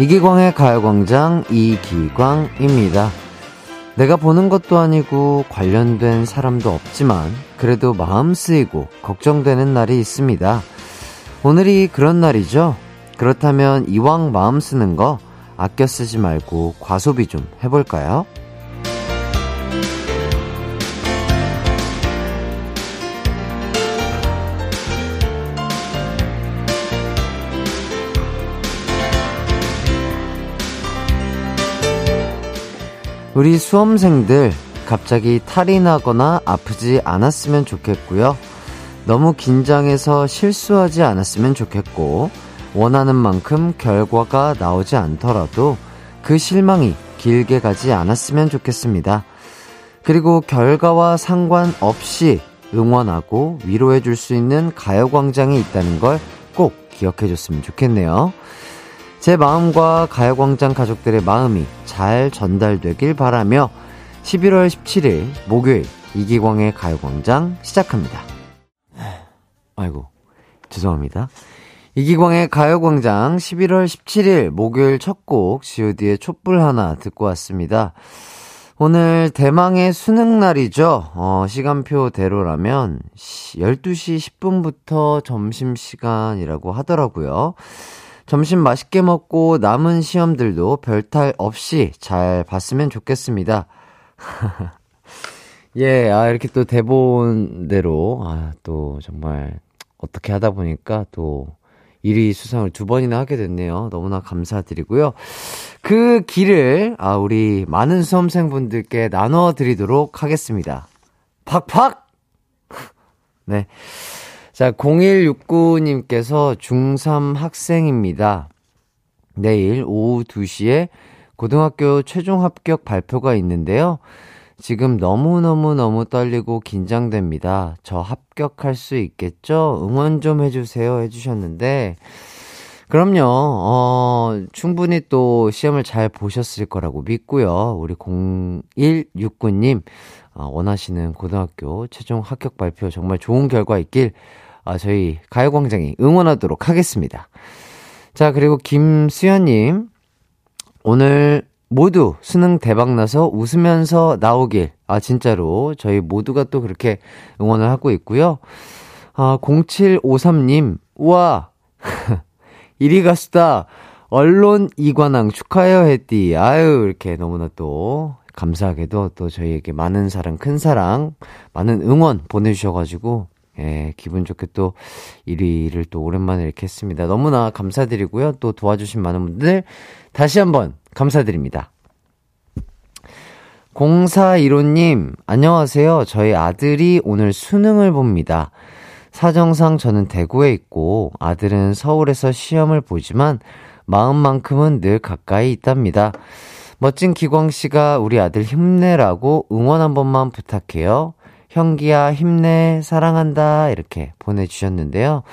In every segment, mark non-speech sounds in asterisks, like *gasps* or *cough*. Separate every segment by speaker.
Speaker 1: 이기광의 가요광장 이기광입니다. 내가 보는 것도 아니고 관련된 사람도 없지만 그래도 마음 쓰이고 걱정되는 날이 있습니다. 오늘이 그런 날이죠. 그렇다면 이왕 마음 쓰는 거 아껴 쓰지 말고 과소비 좀 해볼까요? 우리 수험생들 갑자기 탈이 나거나 아프지 않았으면 좋겠고요. 너무 긴장해서 실수하지 않았으면 좋겠고, 원하는 만큼 결과가 나오지 않더라도 그 실망이 길게 가지 않았으면 좋겠습니다. 그리고 결과와 상관없이 응원하고 위로해 줄 수 있는 가요광장이 있다는 걸 꼭 기억해 줬으면 좋겠네요. 제 마음과 가요광장 가족들의 마음이 잘 전달되길 바라며 11월 17일 목요일 이기광의 가요광장 시작합니다. 아이고, 죄송합니다. 이기광의 가요광장 11월 17일 목요일 첫 곡 god의 촛불 하나 듣고 왔습니다. 오늘 대망의 수능 날이죠. 어, 시간표대로라면 12시 10분부터 점심시간이라고 하더라고요. 점심 맛있게 먹고 남은 시험들도 별탈 없이 잘 봤으면 좋겠습니다. *laughs* 예, 아, 이렇게 또 대본대로, 아, 또 정말 어떻게 하다 보니까 또 1위 수상을 두 번이나 하게 됐네요. 너무나 감사드리고요. 그 길을, 아, 우리 많은 수험생분들께 나눠드리도록 하겠습니다. 팍팍! *laughs* 네. 자, 0169님께서 중3 학생입니다. 내일 오후 2시에 고등학교 최종 합격 발표가 있는데요. 지금 너무너무너무 떨리고 긴장됩니다. 저 합격할 수 있겠죠? 응원 좀 해주세요. 해주셨는데, 그럼요, 어, 충분히 또 시험을 잘 보셨을 거라고 믿고요. 우리 0169님, 어, 원하시는 고등학교 최종 합격 발표 정말 좋은 결과 있길 아, 저희 가요광장이 응원하도록 하겠습니다. 자, 그리고 김수현님, 오늘 모두 수능 대박나서 웃으면서 나오길. 아, 진짜로. 저희 모두가 또 그렇게 응원을 하고 있고요. 아, 0753님, 우와! *laughs* 1위 가수다! 언론 이관왕 축하해요, 했디. 아유, 이렇게 너무나 또 감사하게도 또 저희에게 많은 사랑, 큰 사랑, 많은 응원 보내주셔가지고 예, 기분 좋게 또 1위를 또 오랜만에 이렇게 했습니다. 너무나 감사드리고요. 또 도와주신 많은 분들 다시 한번 감사드립니다. 0415님, 안녕하세요. 저희 아들이 오늘 수능을 봅니다. 사정상 저는 대구에 있고 아들은 서울에서 시험을 보지만 마음만큼은 늘 가까이 있답니다. 멋진 기광 씨가 우리 아들 힘내라고 응원 한 번만 부탁해요. 형기야 힘내 사랑한다 이렇게 보내주셨는데요.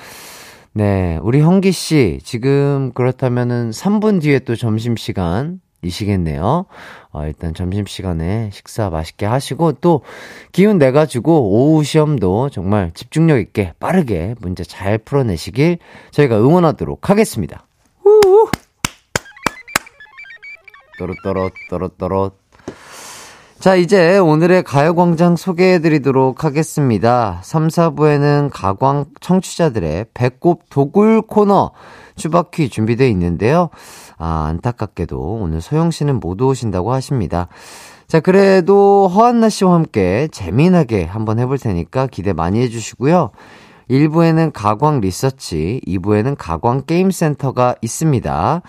Speaker 1: 네, 우리 형기 씨 지금 그렇다면은 3분 뒤에 또 점심 시간 이시겠네요. 어, 일단 점심 시간에 식사 맛있게 하시고 또 기운 내 가지고 오후 시험도 정말 집중력 있게 빠르게 문제 잘 풀어내시길 저희가 응원하도록 하겠습니다. 우우. 또로또로 또로또로 자, 이제 오늘의 가요광장 소개해 드리도록 하겠습니다. 3, 4부에는 가광 청취자들의 배꼽 도굴 코너 추바퀴 준비되어 있는데요. 아, 안타깝게도 오늘 소영 씨는 못 오신다고 하십니다. 자, 그래도 허한나 씨와 함께 재미나게 한번 해볼 테니까 기대 많이 해주시고요. 1부에는 가광 리서치, 2부에는 가광 게임센터가 있습니다.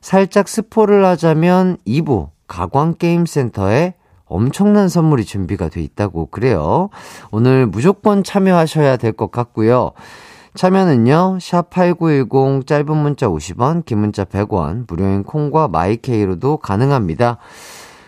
Speaker 1: 살짝 스포를 하자면 2부 가광 게임센터에 엄청난 선물이 준비가 돼 있다고 그래요. 오늘 무조건 참여하셔야 될 것 같고요. 참여는요, 샵8910 짧은 문자 50원, 긴 문자 100원, 무료인 콩과 마이케이로도 가능합니다.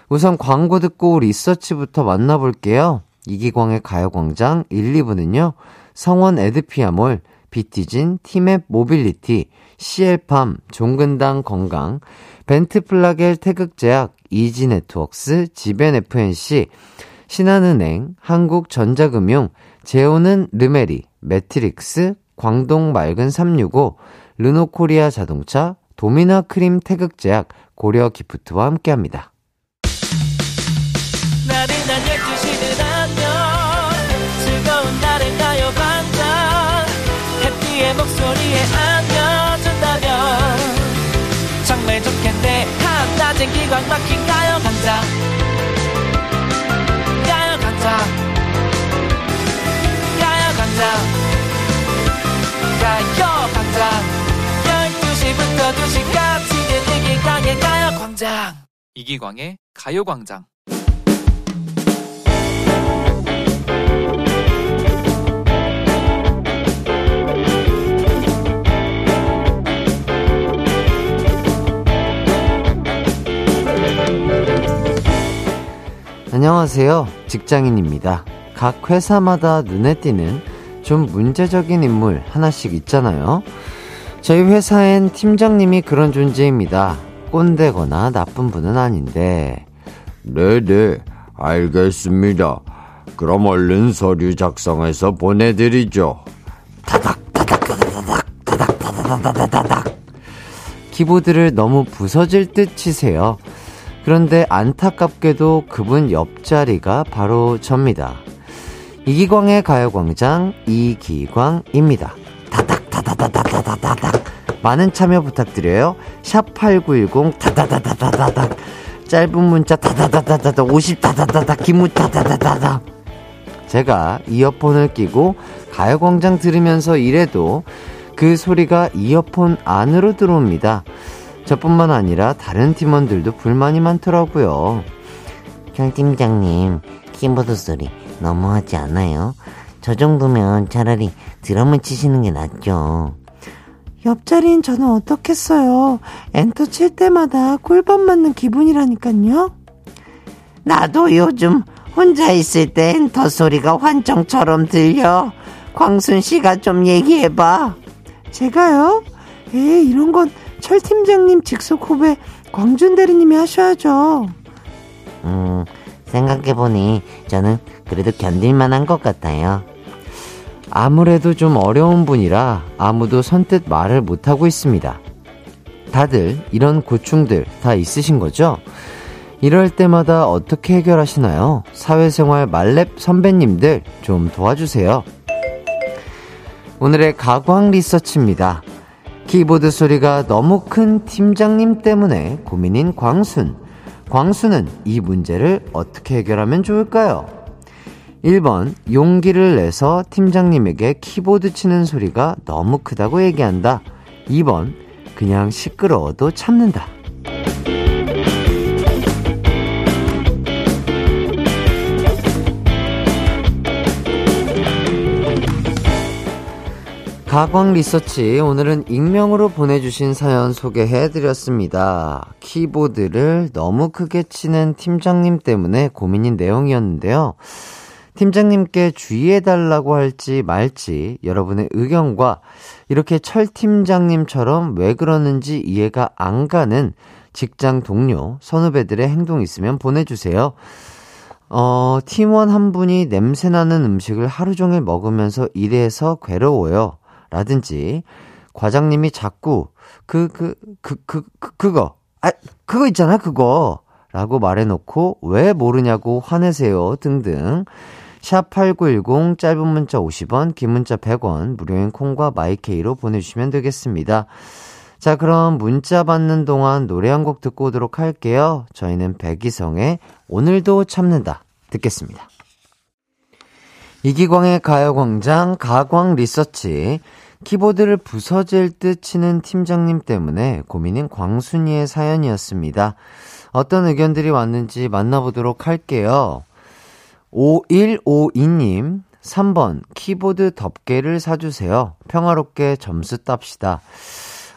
Speaker 1: 우선 광고 듣고 리서치부터 만나볼게요. 이기광의 가요광장 1, 2부는요, 성원 에드피아몰, 비티진, 티맵 모빌리티, CL팜, 종근당 건강, 벤트플라겔 태극제약, 이지네트웍스, 지벤FNC, 신한은행, 한국전자금융, 제오는 르메리, 매트릭스, 광동 맑은 365, 르노코리아 자동차, 도미나 크림 태극제약, 고려 기프트와 함께 합니다. 나른한 12시는 안녕 즐거운 날을 가요 반짝 해피의 목소리에 안 한낮엔 기광 막힌 가요 강장 가요 강장 가요 강장 가요 강장 12시부터 2시까지 이기광의 가요 광장.
Speaker 2: 이기광의 가요 광장
Speaker 1: 안녕하세요. 직장인입니다. 각 회사마다 눈에 띄는 좀 문제적인 인물 하나씩 있잖아요. 저희 회사엔 팀장님이 그런 존재입니다. 꼰대거나 나쁜 분은 아닌데.
Speaker 3: 네네, 알겠습니다. 그럼 얼른 서류 작성해서 보내드리죠.
Speaker 1: 타닥, 타닥, 타닥, 타닥, 타닥, 타닥, 타닥. 키보드를 너무 부서질 듯 치세요. 그런데 안타깝게도 그분 옆자리가 바로 접니다. 이기광의 가요광장 이기광입니다. 다닥다닥다닥다닥다닥 많은 참여 부탁드려요. 샵 8910 다다다다다다닥 짧은 문자 다다다다다닥 50 다다다닥 기무 다다다다닥 제가 이어폰을 끼고 가요광장 들으면서 일해도 그 소리가 이어폰 안으로 들어옵니다. 저뿐만 아니라 다른 팀원들도 불만이 많더라고요.
Speaker 4: 형 팀장님, 키보드 소리 너무하지 않아요? 저 정도면 차라리 드럼을 치시는 게 낫죠.
Speaker 5: 옆자리인 저는 어떻겠어요. 엔터 칠 때마다 꿀밤 맞는 기분이라니까요.
Speaker 4: 나도 요즘 혼자 있을 때 엔터 소리가 환청처럼 들려. 광순 씨가 좀 얘기해봐.
Speaker 5: 제가요? 에이, 이런 건 철 팀장님 직속 후배 광준 대리님이 하셔야죠.
Speaker 4: 음, 생각해보니 저는 그래도 견딜만한 것 같아요.
Speaker 1: 아무래도 좀 어려운 분이라 아무도 선뜻 말을 못하고 있습니다. 다들 이런 고충들 다 있으신 거죠? 이럴 때마다 어떻게 해결하시나요? 사회생활 말렙 선배님들 좀 도와주세요. 오늘의 가광 리서치입니다. 키보드 소리가 너무 큰 팀장님 때문에 고민인 광순. 광순은 이 문제를 어떻게 해결하면 좋을까요? 1번, 용기를 내서 팀장님에게 키보드 치는 소리가 너무 크다고 얘기한다. 2번, 그냥 시끄러워도 참는다. 가광 리서치 오늘은 익명으로 보내주신 사연 소개해드렸습니다. 키보드를 너무 크게 치는 팀장님 때문에 고민인 내용이었는데요. 팀장님께 주의해달라고 할지 말지 여러분의 의견과 이렇게 철 팀장님처럼 왜 그러는지 이해가 안 가는 직장 동료, 선후배들의 행동 있으면 보내주세요. 어, 팀원 한 분이 냄새나는 음식을 하루 종일 먹으면서 일해서 괴로워요. 라든지, 과장님이 자꾸, 그, 그, 그, 그, 그, 그 거, 아, 그거 있잖아, 그거. 라고 말해놓고, 왜 모르냐고 화내세요. 등등. 샵8910 짧은 문자 50원, 긴 문자 100원, 무료인 콩과 마이케이로 보내주시면 되겠습니다. 자, 그럼 문자 받는 동안 노래 한 곡 듣고 오도록 할게요. 저희는 백이성의 오늘도 참는다 듣겠습니다. 이기광의 가요광장 가광 리서치 키보드를 부서질 듯 치는 팀장님 때문에 고민인 광순이의 사연이었습니다. 어떤 의견들이 왔는지 만나보도록 할게요. 5152님, 3번, 키보드 덮개를 사주세요. 평화롭게 점수 땁시다.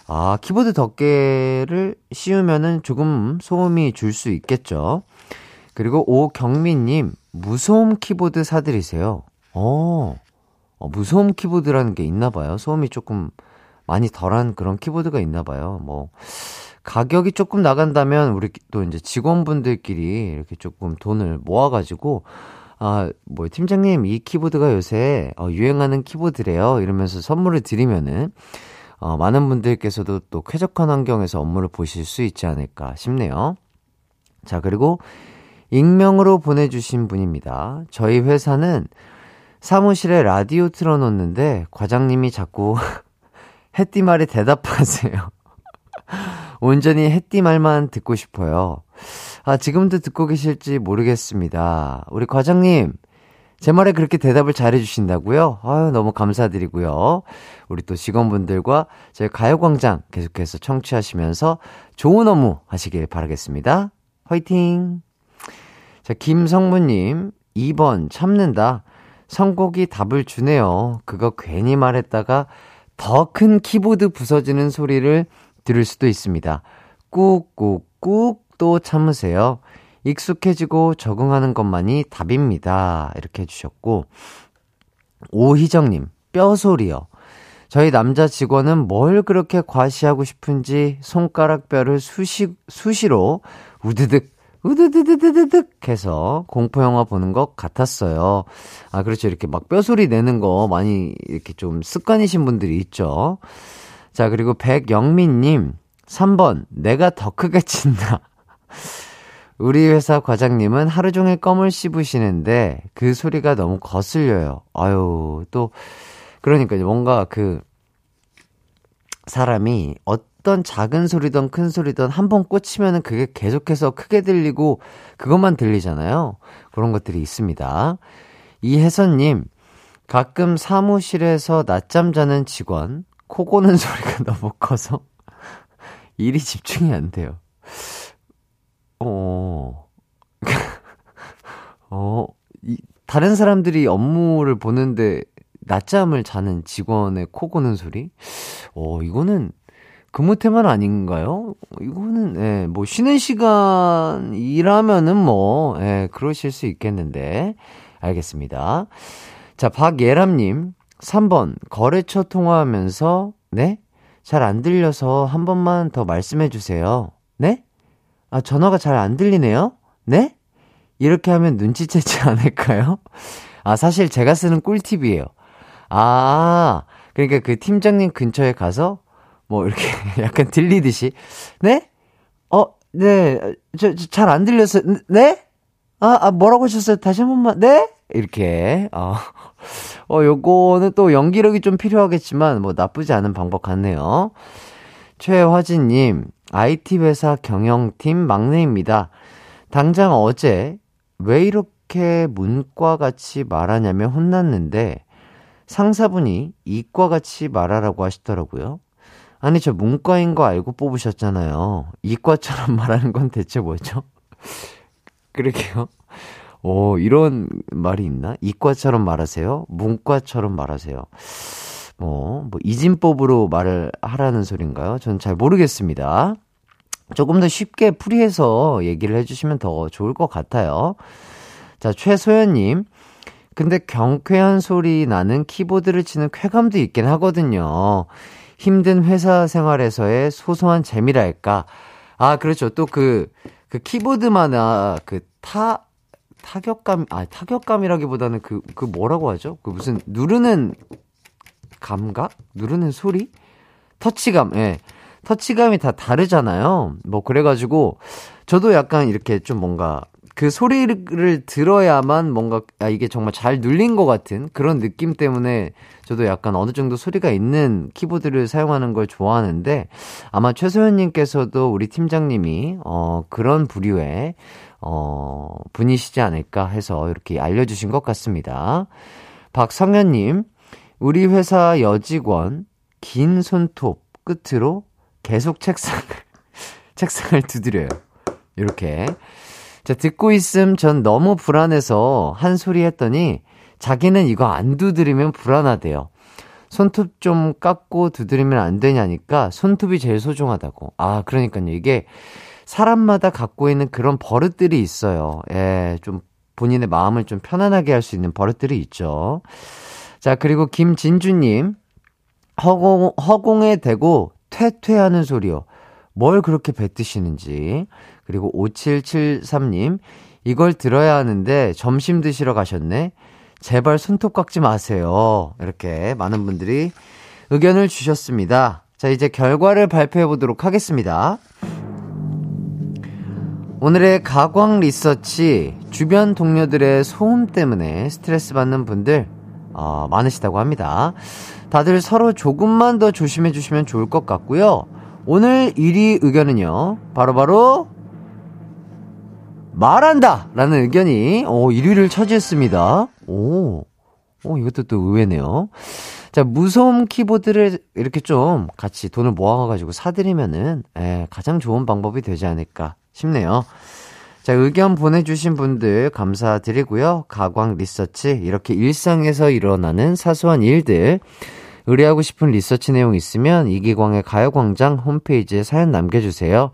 Speaker 1: 아, 키보드 덮개를 씌우면은 조금 소음이 줄 수 있겠죠. 그리고 오경민님, 무소음 키보드 사드리세요. 어, 어, 무소음 키보드라는 게 있나 봐요. 소음이 조금 많이 덜한 그런 키보드가 있나 봐요. 뭐, 가격이 조금 나간다면 우리 또 이제 직원분들끼리 이렇게 조금 돈을 모아가지고 아, 뭐, 팀장님, 이 키보드가 요새, 어, 유행하는 키보드래요. 이러면서 선물을 드리면은, 어, 많은 분들께서도 또 쾌적한 환경에서 업무를 보실 수 있지 않을까 싶네요. 자, 그리고 익명으로 보내주신 분입니다. 저희 회사는 사무실에 라디오 틀어놓는데 과장님이 자꾸 *laughs* 햇띠 말에 대답하세요. *laughs* 온전히 햇띠 말만 듣고 싶어요. 아, 지금도 듣고 계실지 모르겠습니다. 우리 과장님, 제 말에 그렇게 대답을 잘해주신다고요? 아유, 너무 감사드리고요. 우리 또 직원분들과 저희 가요광장 계속해서 청취하시면서 좋은 업무 하시길 바라겠습니다. 화이팅! 자, 김성무님, 2번 참는다. 선곡이 답을 주네요. 그거 괜히 말했다가 더 큰 키보드 부서지는 소리를 들을 수도 있습니다. 꾹꾹꾹 또 참으세요. 익숙해지고 적응하는 것만이 답입니다. 이렇게 해주셨고, 오희정님, 뼈소리요. 저희 남자 직원은 뭘 그렇게 과시하고 싶은지 손가락 뼈를 수시, 수시로 우드득, 우드드드드득 해서 공포영화 보는 것 같았어요. 아, 그렇죠. 이렇게 막 뼈소리 내는 거 많이 이렇게 좀 습관이신 분들이 있죠. 자, 그리고 백영민님, 3번, 내가 더 크게 친다. 우리 회사 과장님은 하루 종일 껌을 씹으시는데 그 소리가 너무 거슬려요. 아유, 또, 그러니까 뭔가 그, 사람이 어떤 작은 소리든 큰 소리든 한 번 꽂히면은 그게 계속해서 크게 들리고 그것만 들리잖아요. 그런 것들이 있습니다. 이혜선님, 가끔 사무실에서 낮잠 자는 직원, 코 고는 *laughs* 소리가 너무 커서 *laughs* 일이 집중이 안 돼요. 어, *laughs* 어, 이, 다른 사람들이 업무를 보는데 낮잠을 자는 직원의 코 고는 소리? 어, 이거는 근무 태만 아닌가요? 이거는, 예, 뭐, 쉬는 시간이라면은 뭐, 예, 그러실 수 있겠는데. 알겠습니다. 자, 박예람님, 3번, 거래처 통화하면서, 네? 잘 안 들려서 한 번만 더 말씀해 주세요. 네? 아, 전화가 잘 안 들리네요? 네? 이렇게 하면 눈치채지 *laughs* 않을까요? 아, 사실 제가 쓰는 꿀팁이에요. 아, 그러니까 그 팀장님 근처에 가서 뭐 이렇게 *laughs* 약간 들리듯이, 네? 어, 네, 저, 잘 안 들렸어요. 네? 아, 아, 뭐라고 하셨어요? 다시 한 번만, 네? 이렇게, 어, 어, 요거는 또 연기력이 좀 필요하겠지만, 뭐 나쁘지 않은 방법 같네요. 최화진 님, IT 회사 경영팀 막내입니다. 당장 어제 왜 이렇게 문과 같이 말하냐며 혼났는데 상사분이 이과 같이 말하라고 하시더라고요. 아니, 저 문과인 거 알고 뽑으셨잖아요. 이과처럼 *laughs* 말하는 건 대체 뭐죠? *laughs* 그러게요. 오, 이런 말이 있나? 이과처럼 말하세요? 문과처럼 말하세요? 뭐, 뭐, 이진법으로 말을 하라는 소린가요? 저는 잘 모르겠습니다. 조금 더 쉽게 풀이해서 얘기를 해주시면 더 좋을 것 같아요. 자, 최소연님. 근데 경쾌한 소리 나는 키보드를 치는 쾌감도 있긴 하거든요. 힘든 회사 생활에서의 소소한 재미랄까. 아, 그렇죠. 또 그, 그 키보드마다 그 타, 타격감, 아, 타격감이라기보다는 그, 그 뭐라고 하죠? 그 무슨 누르는 감각? 누르는 소리? 터치감, 예. 터치감이 다 다르잖아요. 뭐, 그래가지고, 저도 약간 이렇게 좀 뭔가, 그 소리를 들어야만 뭔가, 아, 이게 정말 잘 눌린 것 같은 그런 느낌 때문에 저도 약간 어느 정도 소리가 있는 키보드를 사용하는 걸 좋아하는데, 아마 최소연님께서도 우리 팀장님이, 어, 그런 부류의, 어, 분이시지 않을까 해서 이렇게 알려주신 것 같습니다. 박성현님, 우리 회사 여직원 긴 손톱 끝으로 계속 책상을 *laughs* 책상을 두드려요. 이렇게. 자, 듣고 있음 전 너무 불안해서 한 소리 했더니 자기는 이거 안 두드리면 불안하대요. 손톱 좀 깎고 두드리면 안 되냐니까 손톱이 제일 소중하다고. 아, 그러니까요. 이게 사람마다 갖고 있는 그런 버릇들이 있어요. 예, 좀 본인의 마음을 좀 편안하게 할 수 있는 버릇들이 있죠. 자, 그리고 김진주님, 허공, 허공에 대고 퇴퇴하는 소리요. 뭘 그렇게 뱉으시는지. 그리고 5773님, 이걸 들어야 하는데 점심 드시러 가셨네? 제발 손톱 깎지 마세요. 이렇게 많은 분들이 의견을 주셨습니다. 자, 이제 결과를 발표해 보도록 하겠습니다. 오늘의 가광 리서치 주변 동료들의 소음 때문에 스트레스 받는 분들 어, 많으시다고 합니다. 다들 서로 조금만 더 조심해 주시면 좋을 것 같고요. 오늘 1위 의견은요. 바로바로 바로 말한다! 라는 의견이, 오, 1위를 차지했습니다. 오, 오, 이것도 또 의외네요. 자, 무소음 키보드를 이렇게 좀 같이 돈을 모아가지고 사드리면은, 예, 가장 좋은 방법이 되지 않을까 싶네요. 자, 의견 보내주신 분들 감사드리고요. 가광 리서치, 이렇게 일상에서 일어나는 사소한 일들, 의뢰하고 싶은 리서치 내용 있으면 이기광의 가요광장 홈페이지에 사연 남겨주세요.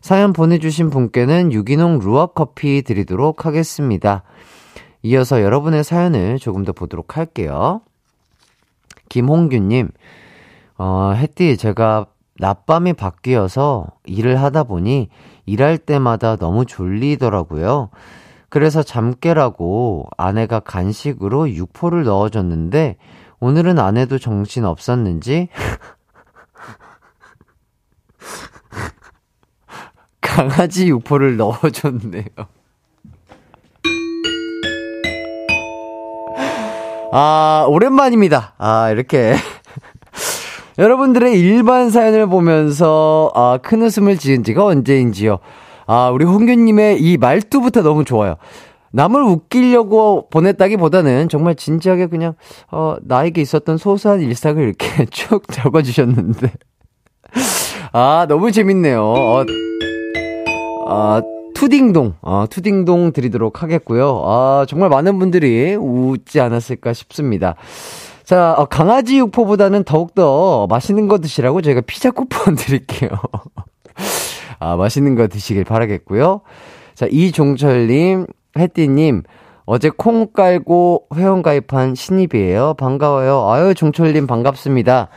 Speaker 1: 사연 보내주신 분께는 유기농 루아 커피 드리도록 하겠습니다. 이어서 여러분의 사연을 조금 더 보도록 할게요. 김홍규님, 어, 햇띠, 제가 낮밤이 바뀌어서 일을 하다 보니 일할 때마다 너무 졸리더라고요. 그래서 잠 깨라고 아내가 간식으로 육포를 넣어줬는데 오늘은 아내도 정신 없었는지 *laughs* 강아지 육포를 넣어줬네요. 아, 오랜만입니다. 아, 이렇게. *laughs* 여러분들의 일반 사연을 보면서, 아, 큰 웃음을 지은 지가 언제인지요. 아, 우리 홍규님의 이 말투부터 너무 좋아요. 남을 웃기려고 보냈다기 보다는 정말 진지하게 그냥, 어, 나에게 있었던 소소한 일상을 이렇게 *laughs* 쭉 적어주셨는데. 아, 너무 재밌네요. 어, 아, 투딩동, 아, 투딩동 드리도록 하겠고요. 아, 정말 많은 분들이 웃지 않았을까 싶습니다. 자, 어, 강아지 육포보다는 더욱더 맛있는 거 드시라고 저희가 피자 쿠폰 *laughs* 드릴게요. 아, 맛있는 거 드시길 바라겠고요. 자, 이종철님, 혜띠님, 어제 콩 깔고 회원 가입한 신입이에요. 반가워요. 아유, 종철님 반갑습니다.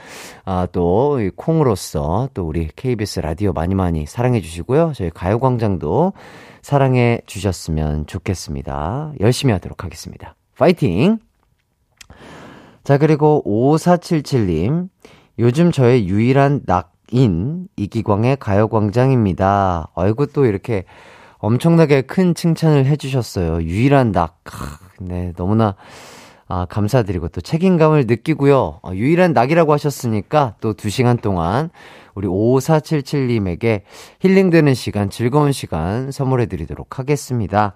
Speaker 1: 아, 또, 이 콩으로서 또 우리 KBS 라디오 많이 많이 사랑해 주시고요. 저희 가요광장도 사랑해 주셨으면 좋겠습니다. 열심히 하도록 하겠습니다. 파이팅! 자, 그리고 5477님. 요즘 저의 유일한 낙인 이기광의 가요광장입니다. 아이고, 또 이렇게 엄청나게 큰 칭찬을 해주셨어요. 유일한 낙. 네, 너무나 아, 감사드리고 또 책임감을 느끼고요. 어, 유일한 낙이라고 하셨으니까 또두 시간 동안 우리 5477님에게 힐링되는 시간, 즐거운 시간 선물해 드리도록 하겠습니다.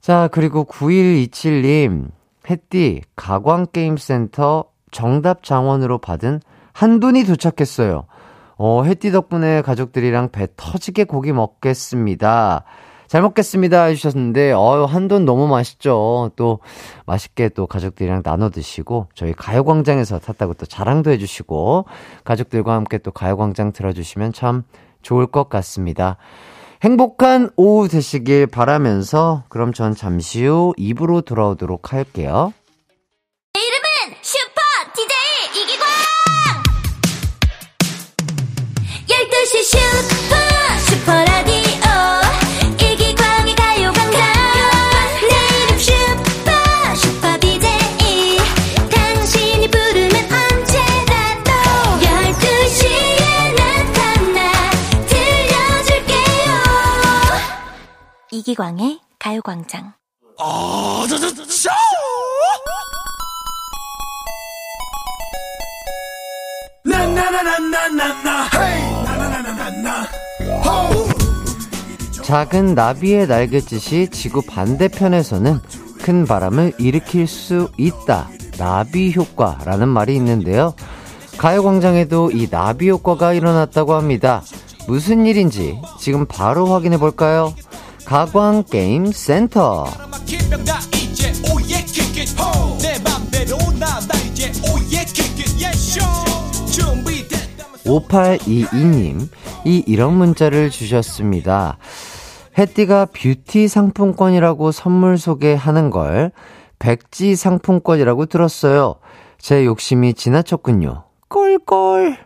Speaker 1: 자, 그리고 9127님, 햇띠 가광게임센터 정답 장원으로 받은 한돈이 도착했어요. 어, 햇띠 덕분에 가족들이랑 배 터지게 고기 먹겠습니다. 잘 먹겠습니다 해주셨는데, 어, 한돈 너무 맛있죠. 또, 맛있게 또 가족들이랑 나눠 드시고, 저희 가요광장에서 탔다고 또 자랑도 해주시고, 가족들과 함께 또 가요광장 들어주시면 참 좋을 것 같습니다. 행복한 오후 되시길 바라면서, 그럼 전 잠시 후 입으로 돌아오도록 할게요.
Speaker 6: 이기광의 가요광장
Speaker 1: 작은 나비의 날갯짓이 지구 반대편에서는 큰 바람을 일으킬 수 있다. 나비 효과라는 말이 있는데요. 가요광장에도 이 나비 효과가 일어났다고 합니다. 무슨 일인지 지금 바로 확인해 볼까요? 가광 게임 센터. 5822님, 이 이런 문자를 주셨습니다. 햇띠가 뷰티 상품권이라고 선물 소개하는 걸 백지 상품권이라고 들었어요. 제 욕심이 지나쳤군요. 꼴꼴.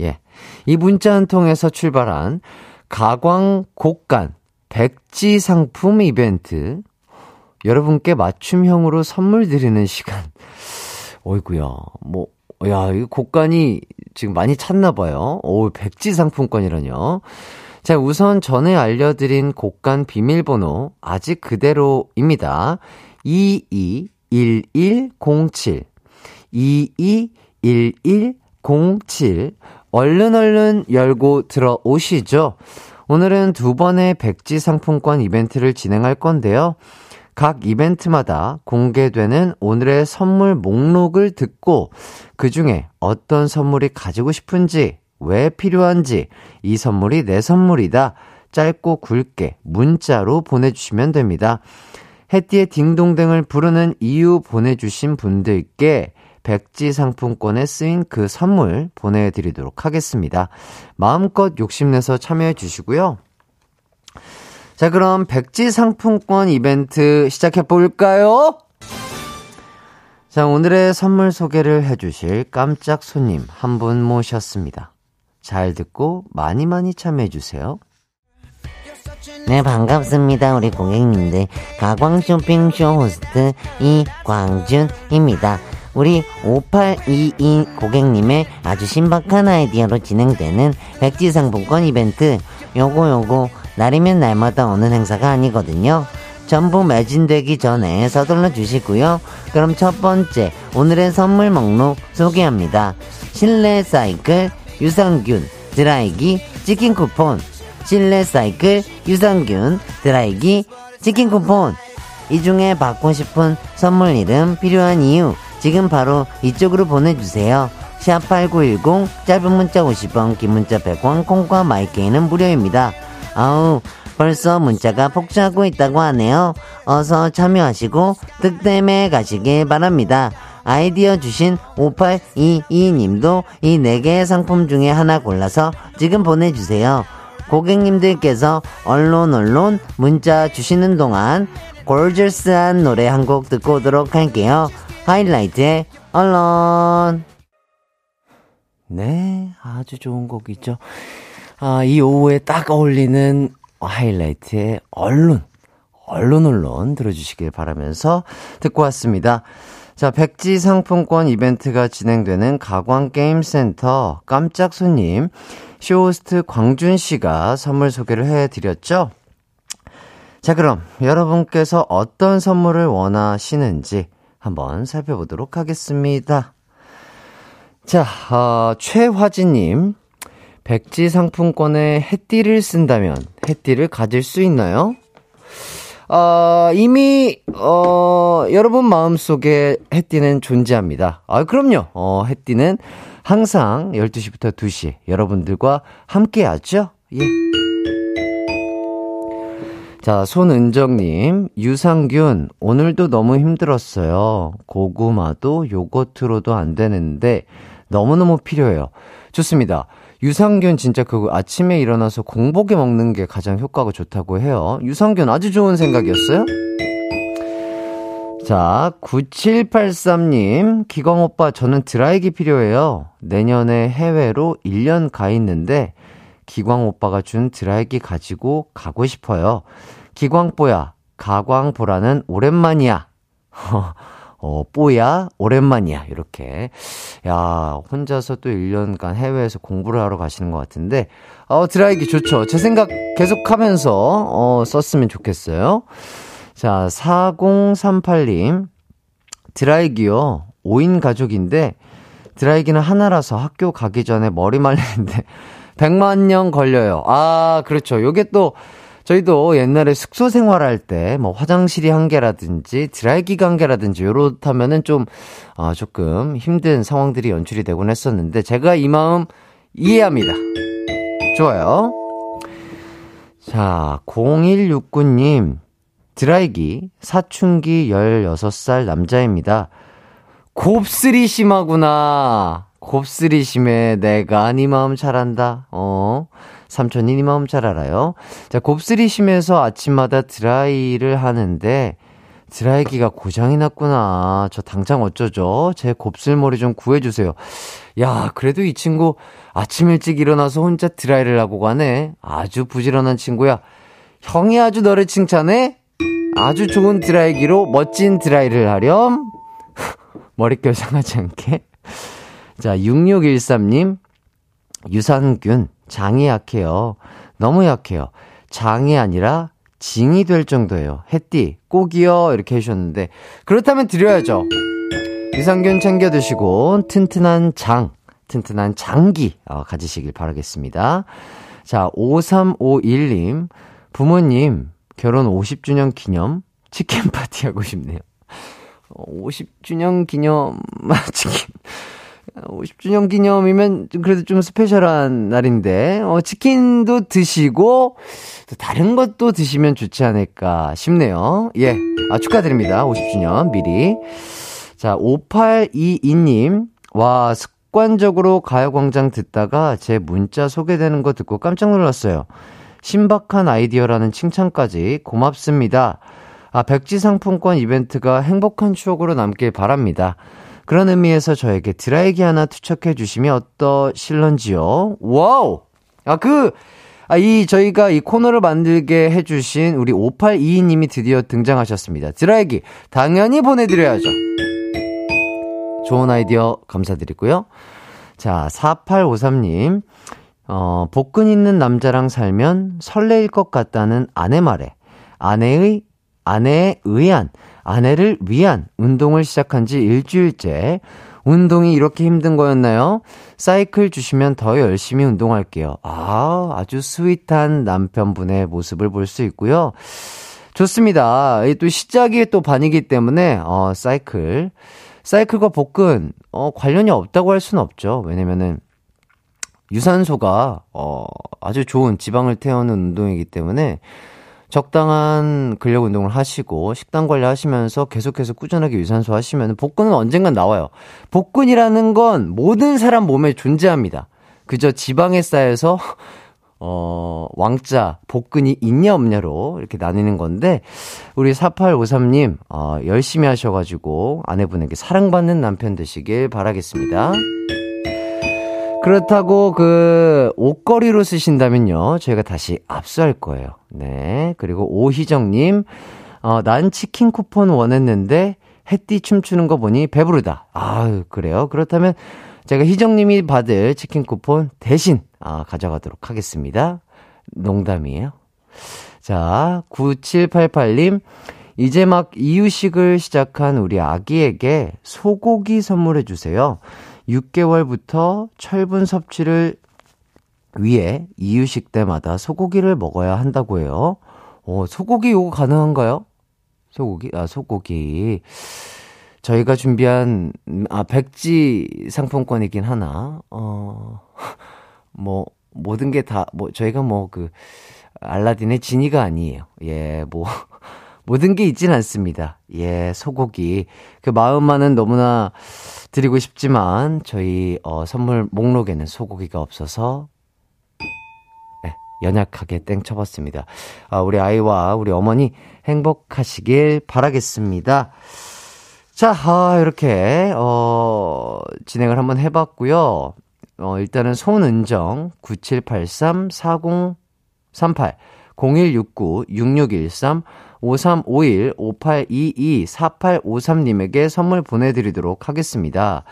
Speaker 1: 예. 이 문자 한 통에서 출발한 가광 곡간 백지 상품 이벤트. 여러분께 맞춤형으로 선물 드리는 시간. 어이구야. 뭐, 야, 이 곡간이 지금 많이 찾나봐요. 오, 백지 상품권이라뇨. 자, 우선 전에 알려드린 곡간 비밀번호 아직 그대로입니다. 221107 221107 얼른 얼른 열고 들어오시죠. 오늘은 두 번의 백지 상품권 이벤트를 진행할 건데요. 각 이벤트마다 공개되는 오늘의 선물 목록을 듣고 그 중에 어떤 선물이 가지고 싶은지, 왜 필요한지, 이 선물이 내 선물이다. 짧고 굵게 문자로 보내주시면 됩니다. 해띠의 딩동댕을 부르는 이유 보내주신 분들께 백지 상품권에 쓰인 그 선물 보내드리도록 하겠습니다. 마음껏 욕심내서 참여해 주시고요. 자, 그럼 백지 상품권 이벤트 시작해 볼까요? 자, 오늘의 선물 소개를 해주실 깜짝 손님 한 분 모셨습니다. 잘 듣고 많이 많이 참여해 주세요.
Speaker 4: 네, 반갑습니다. 우리 고객님들. 가광 쇼핑쇼 호스트 이광준입니다. 우리 5822 고객님의 아주 신박한 아이디어로 진행되는 백지 상품권 이벤트. 요거 요거 날이면 날마다 오는 행사가 아니거든요. 전부 매진되기 전에 서둘러 주시고요. 그럼 첫 번째 오늘의 선물 목록 소개합니다. 실내 사이클 유산균 드라이기 치킨 쿠폰 실내 사이클 유산균 드라이기 치킨 쿠폰 이 중에 받고 싶은 선물 이름 필요한 이유 지금 바로 이쪽으로 보내주세요. 샵8910 짧은 문자 50원 긴 문자 100원 콩과 마이케이는 무료입니다. 아우 벌써 문자가 폭주하고 있다고 하네요. 어서 참여하시고 득템해 가시길 바랍니다. 아이디어 주신 5822님도 이 4개의 상품 중에 하나 골라서 지금 보내주세요. 고객님들께서 언론 언론 문자 주시는 동안 골저스한 노래 한 곡 듣고 오도록 할게요. 하이라이트의 언론.
Speaker 1: 네, 아주 좋은 곡이죠. 아, 이 오후에 딱 어울리는 하이라이트의 언론, 얼른 얼른 들어주시길 바라면서 듣고 왔습니다. 자, 백지 상품권 이벤트가 진행되는 가광게임센터 깜짝 손님, 쇼호스트 광준 씨가 선물 소개를 해드렸죠? 자, 그럼 여러분께서 어떤 선물을 원하시는지 한번 살펴보도록 하겠습니다. 자, 어, 최화진님. 백지 상품권에 해띠를 쓴다면 해띠를 가질 수 있나요? 어, 이미, 어, 여러분 마음속에 해띠는 존재합니다. 아, 그럼요. 어, 해띠는 항상 12시부터 2시 여러분들과 함께 하죠? 예. 자, 손은정님, 유상균, 오늘도 너무 힘들었어요. 고구마도 요거트로도 안 되는데, 너무너무 필요해요. 좋습니다. 유산균 진짜 그 아침에 일어나서 공복에 먹는 게 가장 효과가 좋다고 해요. 유산균 아주 좋은 생각이었어요? 자, 9783님, 기광 오빠, 저는 드라이기 필요해요. 내년에 해외로 1년 가 있는데, 기광 오빠가 준 드라이기 가지고 가고 싶어요. 기광뽀야, 가광보라는 오랜만이야. *laughs* 어, 뽀야, 오랜만이야. 이렇게. 야, 혼자서 또 1년간 해외에서 공부를 하러 가시는 것 같은데, 어, 드라이기 좋죠. 제 생각 계속 하면서, 어, 썼으면 좋겠어요. 자, 4038님. 드라이기요. 5인 가족인데, 드라이기는 하나라서 학교 가기 전에 머리 말리는데, 100만 년 걸려요. 아, 그렇죠. 요게 또, 저희도 옛날에 숙소 생활할 때, 뭐, 화장실이 한 개라든지, 드라이기가 한 개라든지, 요렇다면은 좀, 어, 조금 힘든 상황들이 연출이 되곤 했었는데, 제가 이 마음 이해합니다. 좋아요. 자, 0169님, 드라이기, 사춘기 16살 남자입니다. 곱슬이 심하구나. 곱슬이 심해. 내가 네 마음 잘 안다. 어. 삼촌이 네 마음 잘 알아요. 자, 곱슬이 심해서 아침마다 드라이를 하는데, 드라이기가 고장이 났구나. 저 당장 어쩌죠? 제 곱슬머리 좀 구해주세요. 야, 그래도 이 친구 아침 일찍 일어나서 혼자 드라이를 하고 가네. 아주 부지런한 친구야. 형이 아주 너를 칭찬해? 아주 좋은 드라이기로 멋진 드라이를 하렴. *laughs* 머릿결 상하지 않게. 자, 6613님. 유산균, 장이 약해요. 너무 약해요. 장이 아니라 징이 될 정도예요. 햇띠, 꼭이요. 이렇게 해주셨는데, 그렇다면 드려야죠. 유산균 챙겨 드시고, 튼튼한 장, 튼튼한 장기, 어, 가지시길 바라겠습니다. 자, 5351님, 부모님, 결혼 50주년 기념, 치킨 파티 하고 싶네요. 50주년 기념, *laughs* 치킨. 50주년 기념이면 그래도 좀 스페셜한 날인데, 어, 치킨도 드시고, 또 다른 것도 드시면 좋지 않을까 싶네요. 예. 아, 축하드립니다. 50주년 미리. 자, 5822님. 와, 습관적으로 가요광장 듣다가 제 문자 소개되는 거 듣고 깜짝 놀랐어요. 신박한 아이디어라는 칭찬까지 고맙습니다. 아, 백지 상품권 이벤트가 행복한 추억으로 남길 바랍니다. 그런 의미에서 저에게 드라이기 하나 투척해 주시면 어떠실런지요? Wow! 아, 그, 아, 이, 저희가 이 코너를 만들게 해주신 우리 5822님이 드디어 등장하셨습니다. 드라이기, 당연히 보내드려야죠. 좋은 아이디어 감사드리고요. 자, 4853님. 어, 복근 있는 남자랑 살면 설레일 것 같다는 아내 말에 아내의, 아내에 의한, 아내를 위한 운동을 시작한 지 일주일째. 운동이 이렇게 힘든 거였나요? 사이클 주시면 더 열심히 운동할게요. 아, 아주 스윗한 남편분의 모습을 볼 수 있고요. 좋습니다. 또 시작이 또 반이기 때문에, 어, 사이클. 사이클과 복근, 어, 관련이 없다고 할 수는 없죠. 왜냐면은, 유산소가, 어, 아주 좋은 지방을 태우는 운동이기 때문에, 적당한 근력 운동을 하시고 식단 관리 하시면서 계속해서 꾸준하게 유산소 하시면 복근은 언젠간 나와요. 복근이라는 건 모든 사람 몸에 존재합니다. 그저 지방에 쌓여서 어, 왕자, 복근이 있냐 없냐로 이렇게 나뉘는 건데, 우리 4853님, 어, 열심히 하셔 가지고 아내분에게 사랑받는 남편 되시길 바라겠습니다. 그렇다고 그 옷걸이로 쓰신다면요. 저희가 다시 압수할 거예요. 네. 그리고 오희정님, 어, 난 치킨 쿠폰 원했는데 햇띠 춤추는 거 보니 배부르다. 아유, 그래요. 그렇다면 제가 희정님이 받을 치킨 쿠폰 대신 아, 가져가도록 하겠습니다. 농담이에요. 자, 9788님. 이제 막 이유식을 시작한 우리 아기에게 소고기 선물해 주세요. 6개월부터 철분 섭취를 위해 이유식 때마다 소고기를 먹어야 한다고 해요. 어, 소고기 요거 가능한가요? 소고기? 아, 소고기. 저희가 준비한, 아, 백지 상품권이긴 하나, 어, *laughs* 뭐, 모든 게 다, 뭐, 저희가 뭐, 그, 알라딘의 지니가 아니에요. 예, 뭐, 모든 게 있진 않습니다. 예, 소고기. 그 마음만은 너무나 드리고 싶지만, 저희, 어, 선물 목록에는 소고기가 없어서, 네, 연약하게 땡 쳐봤습니다. 아, 우리 아이와 우리 어머니 행복하시길 바라겠습니다. 자, 아, 이렇게, 어, 진행을 한번 해봤고요. 어, 일단은 손은정, 9783-4038, 0169-6613, 5351-5822-4853님에게 선물 보내드리도록 하겠습니다.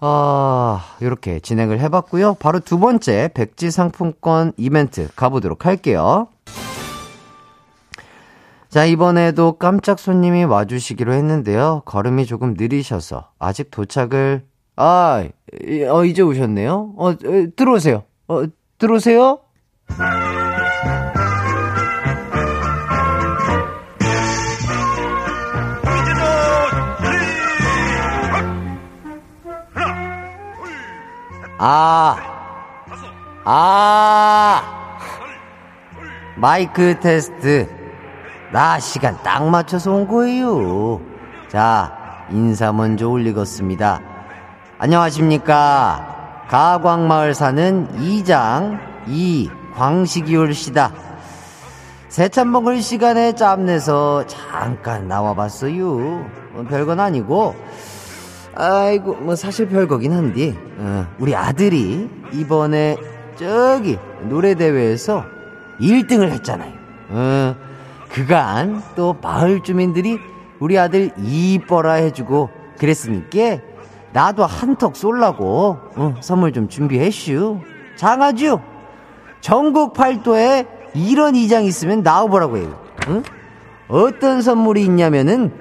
Speaker 1: 아, 이렇게 진행을 해봤고요. 바로 두 번째 백지 상품권 이벤트 가보도록 할게요. 자, 이번에도 깜짝 손님이 와주시기로 했는데요. 걸음이 조금 느리셔서 아직 도착을, 아, 어, 이제 오셨네요. 어, 들어오세요. 어, 들어오세요. 아, 아, 마이크 테스트. 나 시간 딱 맞춰서 온 거예요. 자, 인사 먼저 올리겠습니다. 안녕하십니까. 가광마을 사는 이장 이광식이올 씨다. 새참 먹을 시간에 짬내서 잠깐 나와봤어요. 뭐 별건 아니고, 아이고, 뭐 사실 별거긴 한데, 어, 우리 아들이 이번에 저기 노래 대회에서 1등을 했잖아요. 어, 그간 또 마을 주민들이 우리 아들 이뻐라 해주고 그랬으니까 나도 한턱 쏠라고 어, 선물 좀 준비했슈. 장하주 전국 팔도에 이런 이장 있으면 나와보라고 해요. 응? 어떤 선물이 있냐면은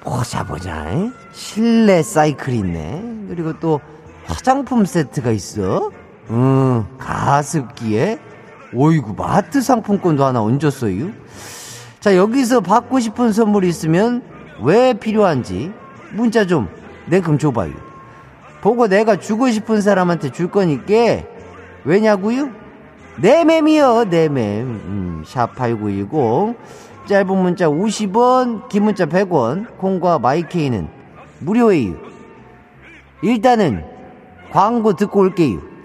Speaker 1: 보자 보자. 에? 실내 사이클이 있네. 그리고 또 화장품 세트가 있어. 응, 가습기에 오이구 마트 상품권도 하나 얹었어요. 자 여기서 받고 싶은 선물이 있으면 왜 필요한지 문자 좀내금 줘봐요. 보고 내가 주고 싶은 사람한테 줄 거니까 왜냐고요? 내 맴이요 내 맴 음, 샵8910 짧은 문자 50원 긴 문자 100원 콩과 마이케이는 무료예요 일단은 광고 듣고 올게요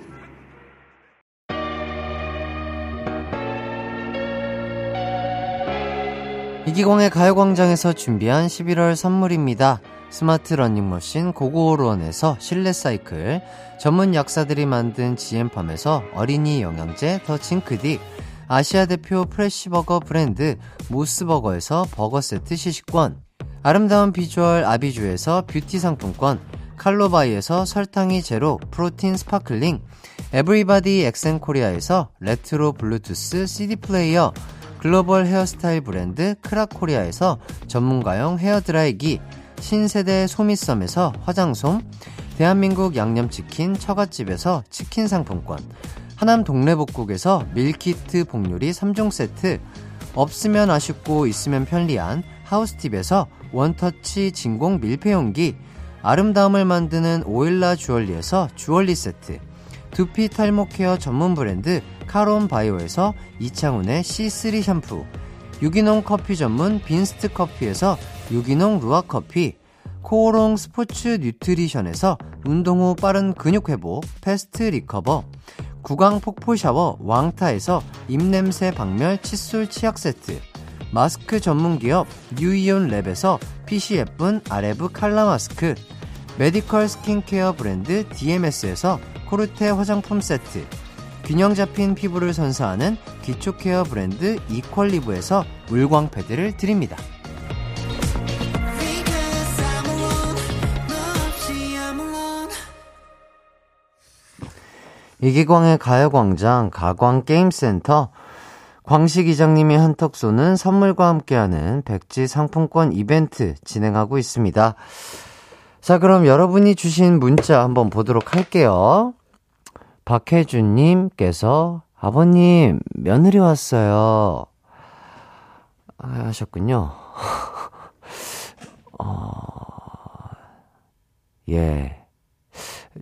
Speaker 1: 이기광의 가요광장에서 준비한 11월 선물입니다. 스마트 러닝머신 고고오론에서 실내 사이클, 전문 약사들이 만든 지엠팜에서 어린이 영양제 더 징크딕, 아시아 대표 프레시버거 브랜드 모스버거에서 버거 세트 시식권, 아름다운 비주얼 아비주에서 뷰티 상품권, 칼로바이에서 설탕이 제로 프로틴 스파클링, 에브리바디 엑센코리아에서 레트로 블루투스 CD 플레이어, 글로벌 헤어스타일 브랜드 크라코리아에서 전문가용 헤어드라이기, 신세대 소미썸에서 화장솜, 대한민국 양념치킨 처갓집에서 치킨 상품권, 하남 동래복국에서 밀키트 복요리 3종 세트, 없으면 아쉽고 있으면 편리한 하우스팁에서 원터치 진공 밀폐용기, 아름다움을 만드는 오일라 주얼리에서 주얼리 세트, 두피 탈모 케어 전문 브랜드 카론 바이오에서 이창훈의 C3 샴푸, 유기농 커피 전문 빈스트 커피에서 유기농 루아 커피, 코오롱 스포츠 뉴트리션에서 운동 후 빠른 근육 회복, 패스트 리커버, 구강 폭포 샤워 왕타에서 입냄새 박멸 칫솔 치약 세트, 마스크 전문 기업 뉴이온 랩에서 핏이 예쁜 아레브 칼라 마스크, 메디컬 스킨케어 브랜드 DMS에서 코르테 화장품 세트, 균형 잡힌 피부를 선사하는 기초 케어 브랜드 이퀄리브에서 물광 패드를 드립니다. 이기광의 가요광장 가광게임센터 광식 이장님이 한턱 쏘는 선물과 함께하는 백지 상품권 이벤트 진행하고 있습니다. 자, 그럼 여러분이 주신 문자 한번 보도록 할게요. 박혜준님께서 아버님 며느리 왔어요. 아, 하셨군요. *laughs* 어, 예.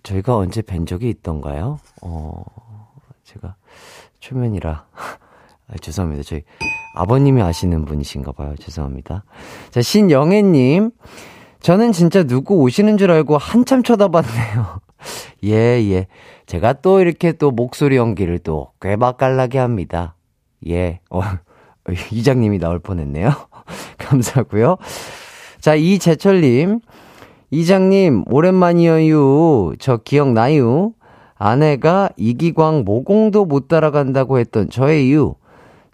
Speaker 1: 저희가 언제 뵌 적이 있던가요? 어, 제가 초면이라. *laughs* 아, 죄송합니다. 저희 아버님이 아시는 분이신가 봐요. 죄송합니다. 자, 신영애님. 저는 진짜 누구 오시는 줄 알고 한참 쳐다봤네요. *laughs* 예, 예. 제가 또 이렇게 또 목소리 연기를 또꽤 맛깔나게 합니다. 예. 어, *laughs* 이장님이 나올 뻔 했네요. *laughs* 감사하고요. 자, 이재철님. 이장님, 오랜만이에요. 저 기억나요? 아내가 이기광 모공도 못 따라간다고 했던 저예요.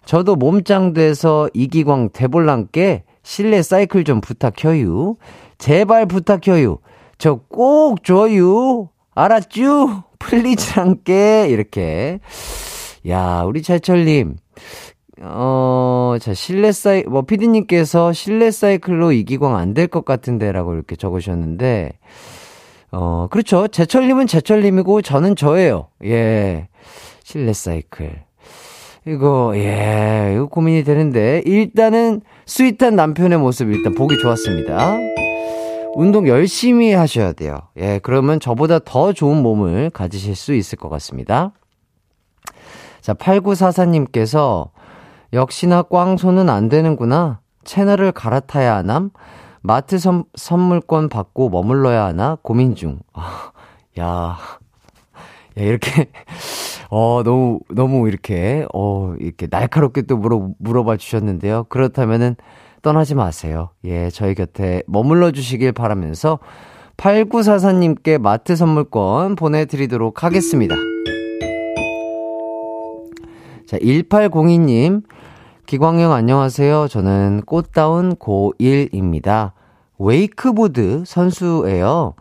Speaker 1: 저도 몸짱돼서 이기광 대볼랑께 실내 사이클 좀 부탁해요. 제발 부탁해요. 저 꼭 줘요. 알았쥬? Please랑께 이렇게. 야, 우리 재철님. 어, 자, 실내 사이, 뭐, 피디님께서 실내 사이클로 이기광 안 될 것 같은데 라고 이렇게 적으셨는데, 어, 그렇죠. 제철님은 제철님이고, 저는 저예요. 예. 실내 사이클. 이거, 예, 이거 고민이 되는데, 일단은 sweet한 남편의 모습 일단 보기 좋았습니다. 운동 열심히 하셔야 돼요. 예, 그러면 저보다 더 좋은 몸을 가지실 수 있을 것 같습니다. 자, 8944님께서, 역시나 꽝손은 안 되는구나. 채널을 갈아타야 하남? 마트 선, 선물권 받고 머물러야 하나? 고민 중. 아, 야. 야, 이렇게, 어, 너무, 너무 이렇게, 어, 이렇게 날카롭게 또 물어, 물어봐 주셨는데요. 그렇다면은 떠나지 마세요. 예, 저희 곁에 머물러 주시길 바라면서 8944님께 마트 선물권 보내드리도록 하겠습니다. 자, 1802님. 기광형 안녕하세요. 저는 꽃다운 고1입니다. 웨이크보드 선수예요.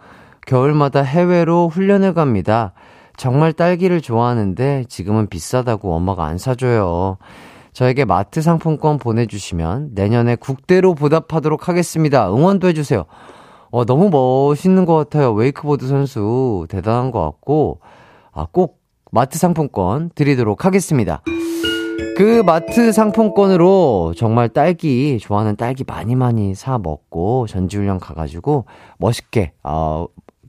Speaker 1: 겨울마다 해외로 훈련을 갑니다. 정말 딸기를 좋아하는데 지금은 비싸다고 엄마가 안 사줘요. 저에게 마트 상품권 보내주시면 내년에 국대로 보답하도록 하겠습니다. 응원도 해주세요. 어, 너무 멋있는 것 같아요. 웨이크보드 선수. 대단한 것 같고, 아, 꼭 마트 상품권 드리도록 하겠습니다. 그 마트 상품권으로 정말 딸기, 좋아하는 딸기 많이 많이 사 먹고 전지훈련 가가지고 멋있게, 어,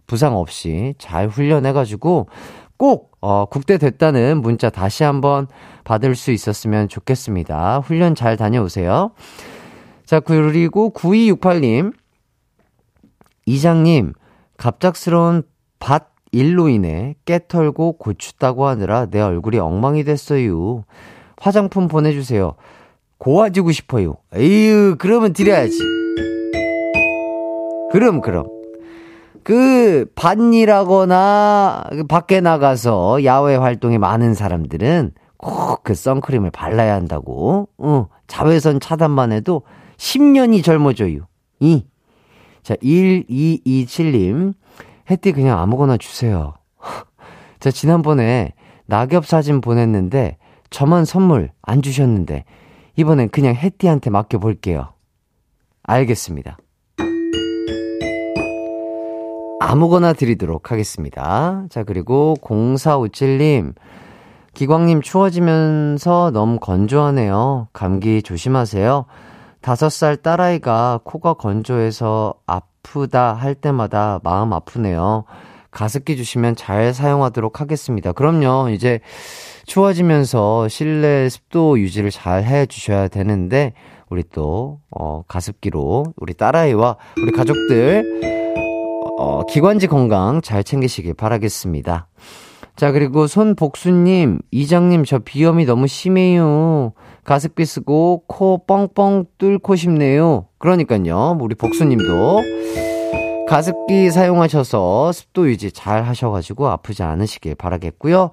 Speaker 1: 부상 없이 잘 훈련해가지고 꼭, 어, 국대 됐다는 문자 다시 한번 받을 수 있었으면 좋겠습니다. 훈련 잘 다녀오세요. 자, 그리고 9268님. 이장님, 갑작스러운 밭 일로 인해 깨 털고 고추 따고 하느라 내 얼굴이 엉망이 됐어요. 화장품 보내주세요. 고와지고 싶어요. 에휴, 그러면 드려야지. 그럼, 그럼. 그, 반일하거나, 밖에 나가서 야외 활동이 많은 사람들은 꼭 그 선크림을 발라야 한다고. 어, 자외선 차단만 해도 10년이 젊어져요. 이. 자, 1227님. 햇띠 그냥 아무거나 주세요. *laughs* 자, 지난번에 낙엽 사진 보냈는데 저만 선물 안 주셨는데 이번엔 그냥 햇띠한테 맡겨볼게요. 알겠습니다. 아무거나 드리도록 하겠습니다. 자, 그리고 0457님. 기광님 추워지면서 너무 건조하네요. 감기 조심하세요. 다섯 살 딸아이가 코가 건조해서 아프다 할 때마다 마음 아프네요. 가습기 주시면 잘 사용하도록 하겠습니다. 그럼요, 이제 추워지면서 실내 습도 유지를 잘 해 주셔야 되는데, 우리 또, 어, 가습기로 우리 딸아이와 우리 가족들, 어, 기관지 건강 잘 챙기시길 바라겠습니다. 자, 그리고 손복수님, 이장님, 저 비염이 너무 심해요. 가습기 쓰고 코 뻥뻥 뚫고 싶네요. 그러니까요, 우리 복수님도 가습기 사용하셔서 습도 유지 잘 하셔가지고 아프지 않으시길 바라겠고요.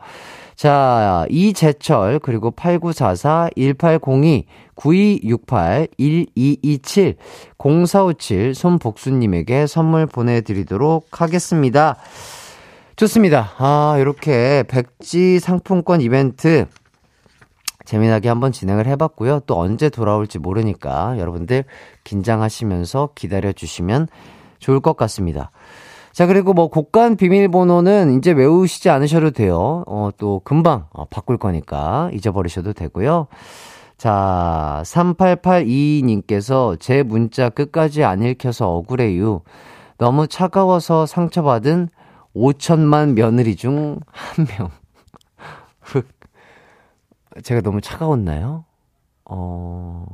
Speaker 1: 자, 이재철, 그리고 8944, 1802, 9268, 1227, 0457, 손복수님에게 선물 보내드리도록 하겠습니다. 좋습니다. 아, 이렇게 백지 상품권 이벤트 재미나게 한번 진행을 해봤고요. 또 언제 돌아올지 모르니까 여러분들 긴장하시면서 기다려주시면 좋을 것 같습니다. 자, 그리고 뭐 곡간 비밀번호는 이제 외우시지 않으셔도 돼요. 어, 또 금방 어, 바꿀 거니까 잊어버리셔도 되고요. 자, 3882님께서 제 문자 끝까지 안 읽혀서 억울해요. 너무 차가워서 상처받은 5천만 며느리 중 한 명. *laughs* 흑. 제가 너무 차가웠나요? 어,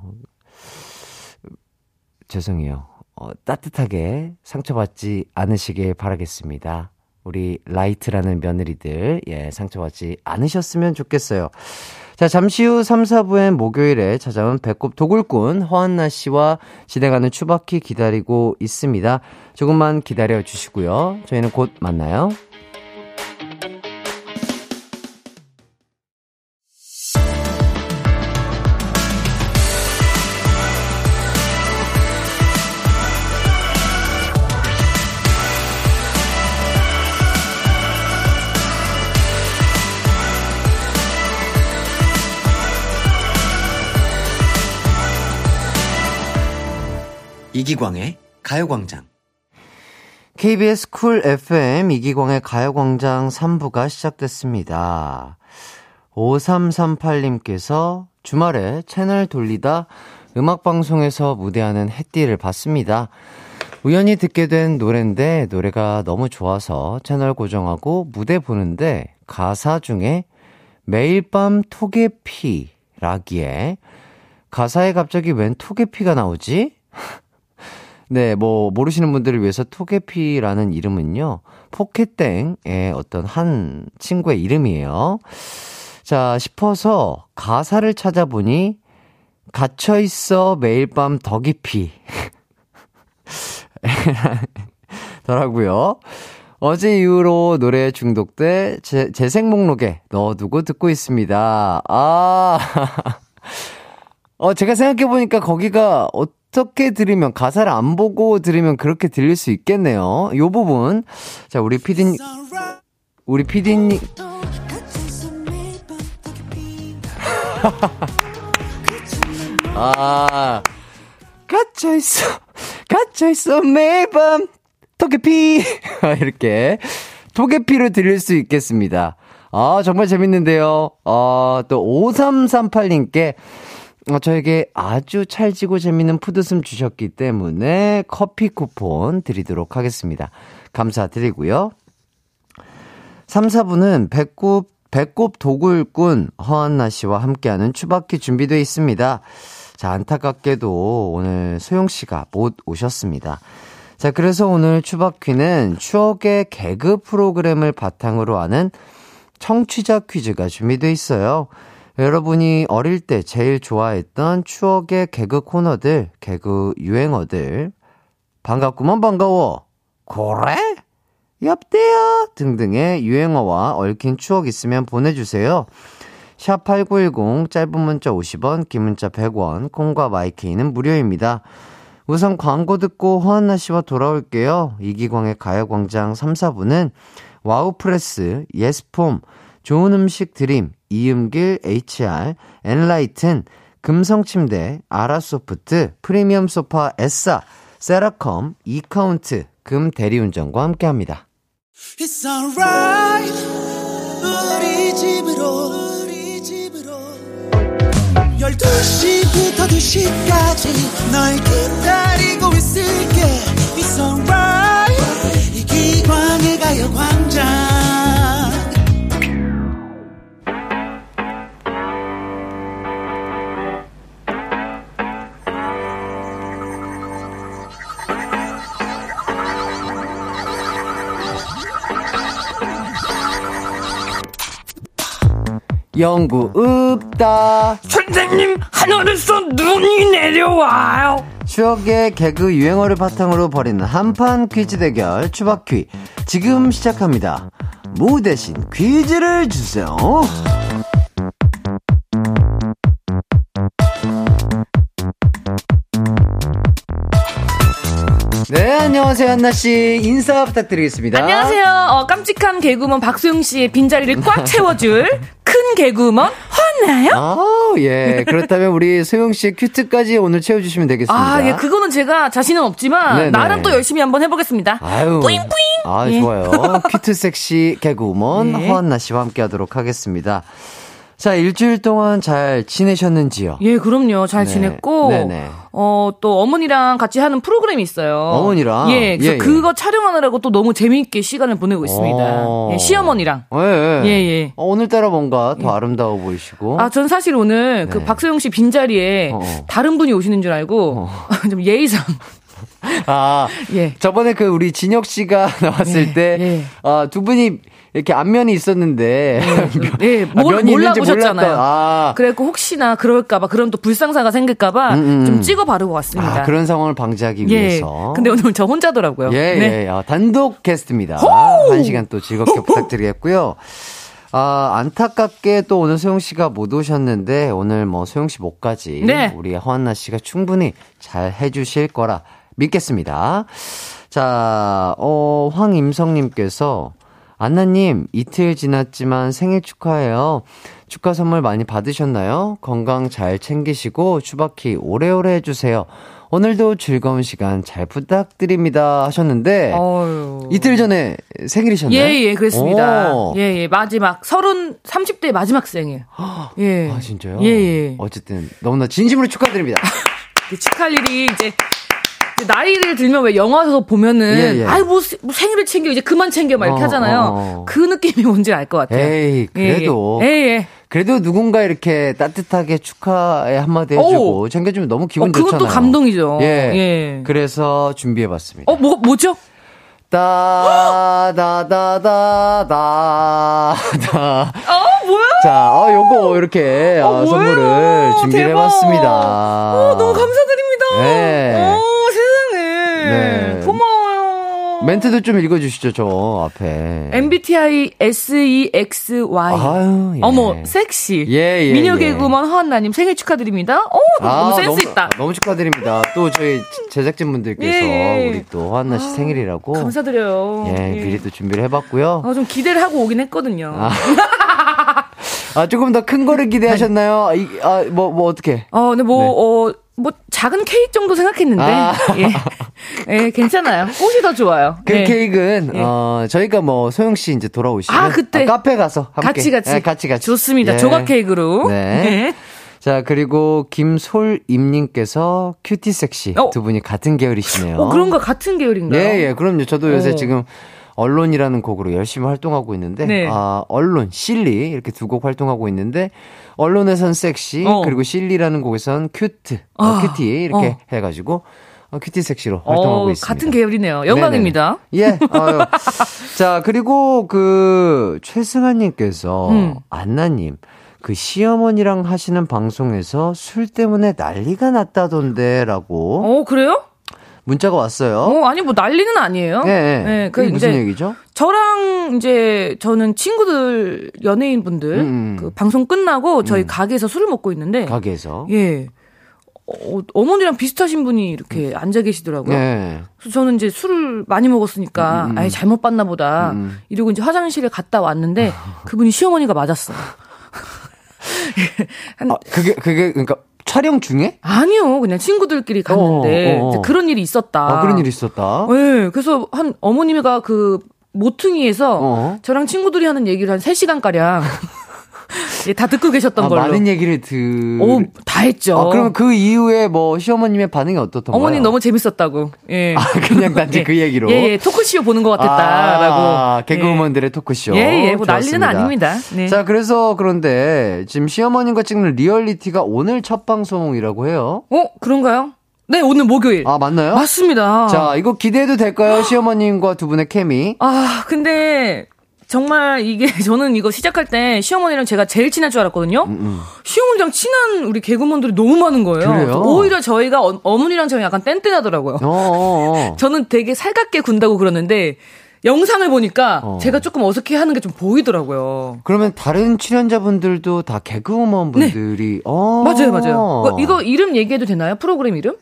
Speaker 1: 죄송해요. 어, 따뜻하게 상처받지 않으시길 바라겠습니다. 우리 라이트라는 며느리들, 예, 상처받지 않으셨으면 좋겠어요. 자, 잠시 후 3, 4부엔 목요일에 찾아온 배꼽 도굴꾼 허한나 씨와 진행하는 추바키 기다리고 있습니다. 조금만 기다려 주시고요. 저희는 곧 만나요.
Speaker 7: 이기광의 가요광장.
Speaker 1: KBS 쿨 FM 이기광의 가요광장 3부가 시작됐습니다. 5338님께서 주말에 채널 돌리다 음악방송에서 무대하는 햇띠를 봤습니다. 우연히 듣게 된 노래인데 노래가 너무 좋아서 채널 고정하고 무대 보는데 가사 중에 매일 밤 토개피라기에 가사에 갑자기 웬 토개피가 나오지? *laughs* 네, 뭐, 모르시는 분들을 위해서 토개피라는 이름은요, 포켓땡의 어떤 한 친구의 이름이에요. 자, 싶어서 가사를 찾아보니, 갇혀 있어 매일 밤 더 깊이. *laughs* 더라고요. 어제 이후로 노래 중독돼 제, 재생 목록에 넣어두고 듣고 있습니다. 아, *laughs* 어, 제가 생각해보니까 거기가 어 떻게 들으면, 가사를 안 보고 들으면 그렇게 들릴 수 있겠네요. 요 부분. 자, 우리 피디님, 우리 피디님. *laughs* 아, 갇혀 있어, 갇혀 있어, 매밤, 토끼피. *laughs* 이렇게, 토끼피를 들릴 수 있겠습니다. 아, 정말 재밌는데요. 아, 또, 5338님께, 어, 저에게 아주 찰지고 재밌는 푸드숨 주셨기 때문에 커피 쿠폰 드리도록 하겠습니다. 감사드리고요. 3, 4부는 배꼽, 배꼽 도굴꾼 허한나 씨와 함께하는 추바키 준비되어 있습니다. 자, 안타깝게도 오늘 소영 씨가 못 오셨습니다. 자, 그래서 오늘 추바퀴는 추억의 개그 프로그램을 바탕으로 하는 청취자 퀴즈가 준비되어 있어요. 여러분이 어릴 때 제일 좋아했던 추억의 개그 코너들, 개그 유행어들, 반갑구만 반가워. 그래? 엽대요 등등의 유행어와 얽힌 추억 있으면 보내주세요. 샵8910 짧은 문자 50원 긴 문자 100원 콩과 마이케이는 무료입니다. 우선 광고 듣고 허한나 씨와 돌아올게요. 이기광의 가요광장 3, 4부는 와우프레스, 예스폼, 좋은 음식 드림, 이음길 HR, 엔라이튼, 금성침대, 아라소프트, 프리미엄 소파 에싸, 세라컴, 이카운트, 금 대리운전과 함께합니다.
Speaker 8: It's alright. 우리 집으로 우리 집으로. 12시부터 2시까지 널 기다리고 있을게. It's alright. 이기광의 가요광장
Speaker 1: 영구 없다.
Speaker 9: 선생님, 하늘에서 눈이 내려와요.
Speaker 1: 추억의 개그 유행어를 바탕으로 벌이는 한판 퀴즈 대결 추바퀴 지금 시작합니다. 무 대신 퀴즈를 주세요. 네, 안녕하세요, 한나씨. 인사 부탁드리겠습니다.
Speaker 9: 안녕하세요. 어, 깜찍한 개구먼 박소영 씨의 빈자리를 꽉 *laughs* 채워줄 큰 개구먼 화나요?
Speaker 1: 아, 예. *laughs* 그렇다면 우리 소영씨 큐트까지 오늘 채워주시면 되겠습니다.
Speaker 9: 아, 예, 그거는 제가 자신은 없지만
Speaker 1: 네네.
Speaker 9: 나름 또 열심히 한번 해보겠습니다.
Speaker 1: 아유.
Speaker 9: 뿌잉뿌잉.
Speaker 1: 아,
Speaker 9: 예.
Speaker 1: 좋아요. 큐트 섹시 개그우먼 *laughs*
Speaker 9: 네.
Speaker 1: 허한나 씨와 함께 하도록 하겠습니다. 자, 일주일 동안 잘 지내셨는지요?
Speaker 9: 예, 그럼요. 잘
Speaker 1: 네.
Speaker 9: 지냈고,
Speaker 1: 네네.
Speaker 9: 어, 또 어머니랑 같이 하는 프로그램이 있어요.
Speaker 1: 어머니랑?
Speaker 9: 예, 그래서
Speaker 1: 예, 예.
Speaker 9: 그거 촬영하느라고 또 너무 재미있게 시간을 보내고 있습니다.
Speaker 1: 어.
Speaker 9: 예, 시어머니랑.
Speaker 1: 예, 예.
Speaker 9: 예, 예.
Speaker 1: 어, 오늘따라 뭔가 더 아름다워 보이시고.
Speaker 9: 아, 전 사실 오늘 그
Speaker 1: 네.
Speaker 9: 박소영 씨 빈자리에
Speaker 1: 어.
Speaker 9: 다른 분이 오시는 줄 알고, *laughs* 좀 예의상.
Speaker 1: 아,
Speaker 9: 예.
Speaker 1: 저번에 그 우리 진혁 씨가 *laughs* 나왔을
Speaker 9: 예,
Speaker 1: 때,
Speaker 9: 예.
Speaker 1: 아, 두 분이 이렇게 안면이 있었는데,
Speaker 9: 예,
Speaker 1: 아,
Speaker 9: 몰,
Speaker 1: 면이 있는지
Speaker 9: 몰라보셨잖아요.
Speaker 1: 아.
Speaker 9: 그래갖고 혹시나 그럴까봐, 그런 또 불상사가 생길까봐
Speaker 1: 음, 음.
Speaker 9: 좀 찍어 바르고 왔습니다.
Speaker 1: 아, 그런 상황을 방지하기
Speaker 9: 예.
Speaker 1: 위해서.
Speaker 9: 근데 오늘 저 혼자더라고요.
Speaker 1: 예,
Speaker 9: 네.
Speaker 1: 예. 아, 단독 게스트입니다. 한 시간 또 즐겁게 부탁드리겠고요. 아, 안타깝게 또 오늘 소영 씨가 못 오셨는데, 오늘 뭐 소영 씨 목까지
Speaker 9: 네.
Speaker 1: 우리 허한나 씨가 충분히 잘 해주실 거라 믿겠습니다. 자, 어, 황임성님께서, 안나님, 이틀 지났지만 생일 축하해요. 축하 선물 많이 받으셨나요? 건강 잘 챙기시고, 추바키 오래오래 해주세요. 오늘도 즐거운 시간 잘 부탁드립니다. 하셨는데,
Speaker 9: 어휴.
Speaker 1: 이틀 전에 생일이셨나요?
Speaker 9: 예, 예, 그랬습니다.
Speaker 1: 오.
Speaker 9: 예, 예, 마지막, 서른, 30대 마지막 생일. *gasps* 예.
Speaker 1: 아, 진짜요?
Speaker 9: 예, 예.
Speaker 1: 어쨌든, 너무나 진심으로 축하드립니다. *laughs*
Speaker 9: 그 축하할 일이 이제 나이를 들면 왜 영화에서 보면은,
Speaker 1: 예, 예.
Speaker 9: 아이, 뭐, 세- 뭐 생일을 챙겨, 이제 그만 챙겨, 막 이렇게
Speaker 1: 어,
Speaker 9: 하잖아요.
Speaker 1: 어, 어.
Speaker 9: 그 느낌이 뭔지 알 것 같아요.
Speaker 1: 에이, 그래도.
Speaker 9: 예, 예. 예, 예.
Speaker 1: 그래도 누군가 이렇게 따뜻하게 축하의 한마디 해주고,
Speaker 9: 오.
Speaker 1: 챙겨주면 너무 기분
Speaker 9: 어, 그건
Speaker 1: 좋잖아요.
Speaker 9: 또 감동이죠.
Speaker 1: 예.
Speaker 9: 예.
Speaker 1: 그래서 준비해봤습니다.
Speaker 9: 어, 뭐, 뭐죠?
Speaker 1: 따, 다, 다, 다, 다, 다.
Speaker 9: 어, 뭐야?
Speaker 1: 자, 어, 요거 이렇게 어,
Speaker 9: 뭐예요?
Speaker 1: 선물을 준비를
Speaker 9: 대박.
Speaker 1: 해봤습니다.
Speaker 9: 어, 너무 감사드립니다.
Speaker 1: 네.
Speaker 9: 어, 세상에.
Speaker 1: 네.
Speaker 9: 고마워요.
Speaker 1: 멘트도 좀 읽어주시죠, 저 앞에.
Speaker 9: MBTI SEXY.
Speaker 1: 아유, 예.
Speaker 9: 어머, 섹시.
Speaker 1: 예, 예,
Speaker 9: 미녀
Speaker 1: 예.
Speaker 9: 개그우먼 허한나님 생일 축하드립니다. 오, 너무 센스 있다.
Speaker 1: 아, 너무 축하드립니다. 또 저희 제작진분들께서
Speaker 9: 예.
Speaker 1: 우리 또 하나 씨 생일이라고.
Speaker 9: 감사드려요.
Speaker 1: 예,
Speaker 9: 예.
Speaker 1: 미리 또 준비를 해봤고요.
Speaker 9: 어, 좀 기대를 하고 오긴 했거든요. *laughs*
Speaker 1: 아, 조금 더 큰 거를 기대하셨나요? 아, 이- 아, 뭐, 뭐, 어떻게?
Speaker 9: 어, 근데 뭐, 어, 뭐, 작은 케이크 정도 생각했는데.
Speaker 1: 네. 아.
Speaker 9: 예. 예, 괜찮아요. 꽃이 더 좋아요.
Speaker 1: 그
Speaker 9: 예.
Speaker 1: 케이크는,
Speaker 9: 예.
Speaker 1: 어, 저희가 뭐, 소영 씨 이제 돌아오시면.
Speaker 9: 아, 그때.
Speaker 1: 카페 가서 함께.
Speaker 9: 같이, 같이.
Speaker 1: 예, 같이, 같이.
Speaker 9: 좋습니다.
Speaker 1: 예.
Speaker 9: 조각 케이크로.
Speaker 1: 네.
Speaker 9: 예.
Speaker 1: 자, 그리고 김솔임님께서 cutie 섹시.
Speaker 9: 어.
Speaker 1: 두 분이 같은 계열이시네요.
Speaker 9: 어, 그런 거 같은 계열인가요?
Speaker 1: 예, 예. 그럼요. 저도 요새
Speaker 9: 어.
Speaker 1: 지금 Alone이라는 곡으로 열심히 활동하고 있는데,
Speaker 9: 네.
Speaker 1: 아, Alone, Silly, 이렇게 두 곡 활동하고 있는데, Alone에선 섹시,
Speaker 9: 어.
Speaker 1: 그리고 Silly라는 곡에선 cute, 어,
Speaker 9: 아,
Speaker 1: cutie, 이렇게
Speaker 9: 어.
Speaker 1: 해가지고, 어, cutie 섹시로 활동하고
Speaker 9: 어,
Speaker 1: 있습니다.
Speaker 9: 같은 계열이네요. 영광입니다.
Speaker 1: 네네. 예. 아유. 자, 그리고 그, 최승아님께서,
Speaker 9: 음.
Speaker 1: 안나님, 그 시어머니랑 하시는 방송에서 술 때문에 난리가 났다던데, 라고
Speaker 9: 어, 그래요?
Speaker 1: 문자가 왔어요.
Speaker 9: 어, 아니, 뭐, 난리는 아니에요.
Speaker 1: 예, 예.
Speaker 9: 예,
Speaker 1: 그게 무슨 얘기죠?
Speaker 9: 저랑 이제 저는 친구들, 연예인분들,
Speaker 1: 음.
Speaker 9: 그 방송 끝나고 저희 가게에서 술을 먹고 있는데,
Speaker 1: 가게에서.
Speaker 9: 예. 어, 어머니랑 비슷하신 분이 이렇게 앉아 계시더라고요.
Speaker 1: 네.
Speaker 9: 그래서 저는 이제 술을 많이 먹었으니까,
Speaker 1: 음, 음.
Speaker 9: 아예 잘못 봤나 보다.
Speaker 1: 음.
Speaker 9: 이러고 이제 화장실에 갔다 왔는데, *laughs* 그분이 시어머니가 맞았어요. *laughs* *laughs* 한,
Speaker 1: 아, 그게, 그게, 그러니까, 촬영 중에?
Speaker 9: 아니요. 그냥 친구들끼리 갔는데,
Speaker 1: 어, 어, 어.
Speaker 9: 그런 일이 있었다.
Speaker 1: 아, 그런 일이 있었다.
Speaker 9: 네, 그래서 한 어머니가 그 모퉁이에서
Speaker 1: 어.
Speaker 9: 저랑 친구들이 하는 얘기를 한 3시간가량 *laughs* *laughs* 예, 다 듣고 계셨던
Speaker 1: 아,
Speaker 9: 걸로.
Speaker 1: 많은 얘기를 들.
Speaker 9: 오, 다 했죠.
Speaker 1: 아, 그럼 그 이후에 뭐, 시어머님의 반응이 어떻던가요?
Speaker 9: 어머니 너무 재밌었다고. 예. *laughs*
Speaker 1: 아, 그냥 단지 그 얘기로.
Speaker 9: 예, 예, 토크쇼 보는 것 같았다라고.
Speaker 1: 아, 개그우먼들의 토크쇼.
Speaker 9: 예, 예, 뭐 난리는
Speaker 1: 좋았습니다.
Speaker 9: 아닙니다. 네.
Speaker 1: 자, 그래서 그런데 지금 시어머님과 찍는 리얼리티가 오늘 첫 방송이라고 해요.
Speaker 9: 어, 그런가요? 네, 오늘 목요일.
Speaker 1: 아, 맞나요?
Speaker 9: 맞습니다.
Speaker 1: 자, 이거 기대해도 될까요? 시어머님과 두 분의 케미.
Speaker 9: 아, 근데 정말 이게 *laughs* 저는 이거 시작할 때 시어머니랑 제가 제일 친할 줄 알았거든요. 시어머니랑 친한 우리 개그맨들이 너무 많은 거예요.
Speaker 1: 음, 그래요?
Speaker 9: 오히려 저희가 어, 어머니랑 저랑 약간 뗀뗀하더라고요.
Speaker 1: 어, 어, 어. *laughs*
Speaker 9: 저는 되게 살갑게 군다고 그러는데 영상을 보니까
Speaker 1: 어.
Speaker 9: 제가 조금 어색해 하는 게 좀 보이더라고요.
Speaker 1: 그러면 다른 출연자분들도 다 개그우먼 분들이 어.
Speaker 9: 네. 맞아요, 맞아요. 어, 이거 이름 얘기해도 되나요? 프로그램 이름?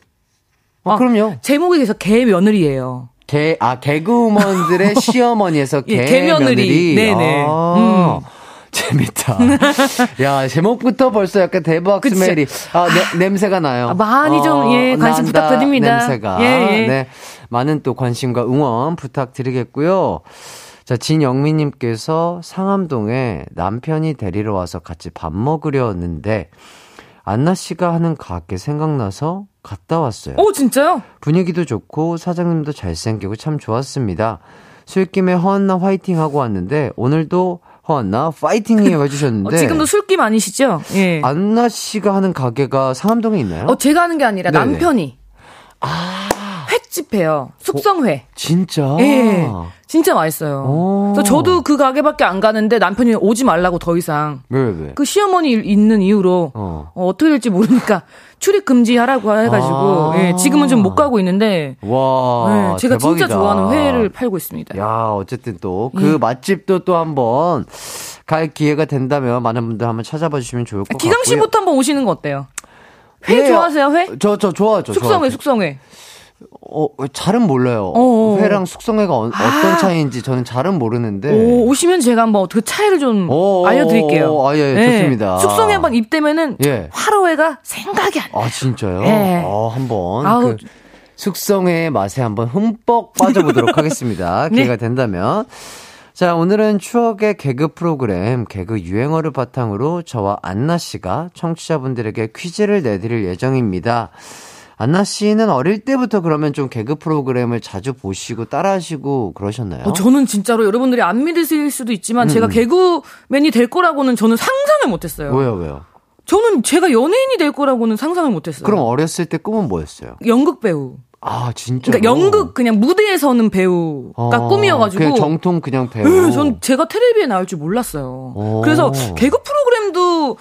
Speaker 1: 어, 그럼요.
Speaker 9: 제목이 그래서 개 며느리예요.
Speaker 1: 개, 아, 개그우먼들의 *laughs* 시어머니에서
Speaker 9: 예,
Speaker 1: 개
Speaker 9: 개며느리.
Speaker 1: 며느리.
Speaker 9: 네네.
Speaker 1: 아, 재밌다. *laughs* 야, 제목부터 벌써 약간 대박
Speaker 9: 그치.
Speaker 1: 스멜이. 아, 네, 냄새가 나요.
Speaker 9: 아, 많이 좀, 예, 관심 부탁드립니다.
Speaker 1: 냄새가.
Speaker 9: 예, 예.
Speaker 1: 네. 많은 또 관심과 응원 부탁드리겠고요. 자, 진영미님께서 상암동에 남편이 데리러 와서 같이 밥 먹으려는데, 안나 씨가 하는 가게 생각나서 갔다 왔어요.
Speaker 9: 오, 진짜요?
Speaker 1: 분위기도 좋고 사장님도 잘생기고 참 좋았습니다. 술김에 허한나 화이팅 하고 왔는데 오늘도 허한나 파이팅이에요 해주셨는데
Speaker 9: 어, 지금도 술김 아니시죠? 예.
Speaker 1: 안나 씨가 하는 가게가 상암동에 있나요?
Speaker 9: 어, 제가 하는 게 아니라
Speaker 1: 네네.
Speaker 9: 남편이. 횟집 해요. 숙성회.
Speaker 1: 진짜?
Speaker 9: 예. 진짜 맛있어요.
Speaker 1: 오.
Speaker 9: 그래서 저도 그 가게밖에 안 가는데 남편이 오지 말라고 더 이상.
Speaker 1: 왜, 왜?
Speaker 9: 그 시어머니 있는 이유로
Speaker 1: 어.
Speaker 9: 어, 떻게 될지 모르니까 *laughs* 출입 금지하라고 해가지고
Speaker 1: 아.
Speaker 9: 예, 지금은 좀 못 가고 있는데
Speaker 1: 와.
Speaker 9: 예, 제가 진짜
Speaker 1: 대박이다.
Speaker 9: 좋아하는 회를 팔고 있습니다.
Speaker 1: 야, 어쨌든 또 그 맛집도 또 한번 갈 기회가 된다면 많은 분들 한번 찾아봐 주시면 좋을 것 같고요.
Speaker 9: 기강 씨부터 한번 오시는 거 어때요? 회
Speaker 1: 예,
Speaker 9: 좋아하세요? 회?
Speaker 1: 저, 저 좋아하죠.
Speaker 9: 숙성회,
Speaker 1: 좋아하죠.
Speaker 9: 숙성회.
Speaker 1: 어, 잘은 몰라요.
Speaker 9: 어어.
Speaker 1: 회랑 숙성회가 어, 떤 차이인지 저는 잘은 모르는데.
Speaker 9: 오, 오시면 제가 한번 그 차이를 좀
Speaker 1: 네. 오,
Speaker 9: 알려드릴게요.
Speaker 1: 아, 예, 좋습니다.
Speaker 9: 숙성회 한번 입되면은
Speaker 1: 예.
Speaker 9: 화로회가 생각이 안 나요.
Speaker 1: 아, 진짜요?
Speaker 9: 예.
Speaker 1: 어, 한번.
Speaker 9: 아우.
Speaker 1: 그 숙성회의 맛에 한번 흠뻑 빠져보도록 *laughs* 하겠습니다.
Speaker 9: 네.
Speaker 1: 기회가 된다면. 자, 오늘은 추억의 개그 프로그램, 개그 유행어를 바탕으로 저와 안나 씨가 청취자분들에게 퀴즈를 내드릴 예정입니다. 안나 씨는 어릴 때부터 그러면 좀 개그 프로그램을 자주 보시고 따라하시고 그러셨나요?
Speaker 9: 어, 저는 진짜로 여러분들이 안 믿으실 수도 있지만 제가 개그맨이 될 거라고는 저는 상상을 못했어요.
Speaker 1: 왜요, 왜요?
Speaker 9: 저는 제가 연예인이 될 거라고는 상상을 못했어요.
Speaker 1: 그럼 어렸을 때 꿈은 뭐였어요?
Speaker 9: 연극 배우.
Speaker 1: 아, 진짜.
Speaker 9: 그러니까 연극 그냥 무대에 서는 배우가 꿈이어가지고.
Speaker 1: 그냥 정통 그냥 배우.
Speaker 9: 네, 전 제가 텔레비에 나올 줄 몰랐어요.
Speaker 1: 오.
Speaker 9: 그래서 개그 프로그램도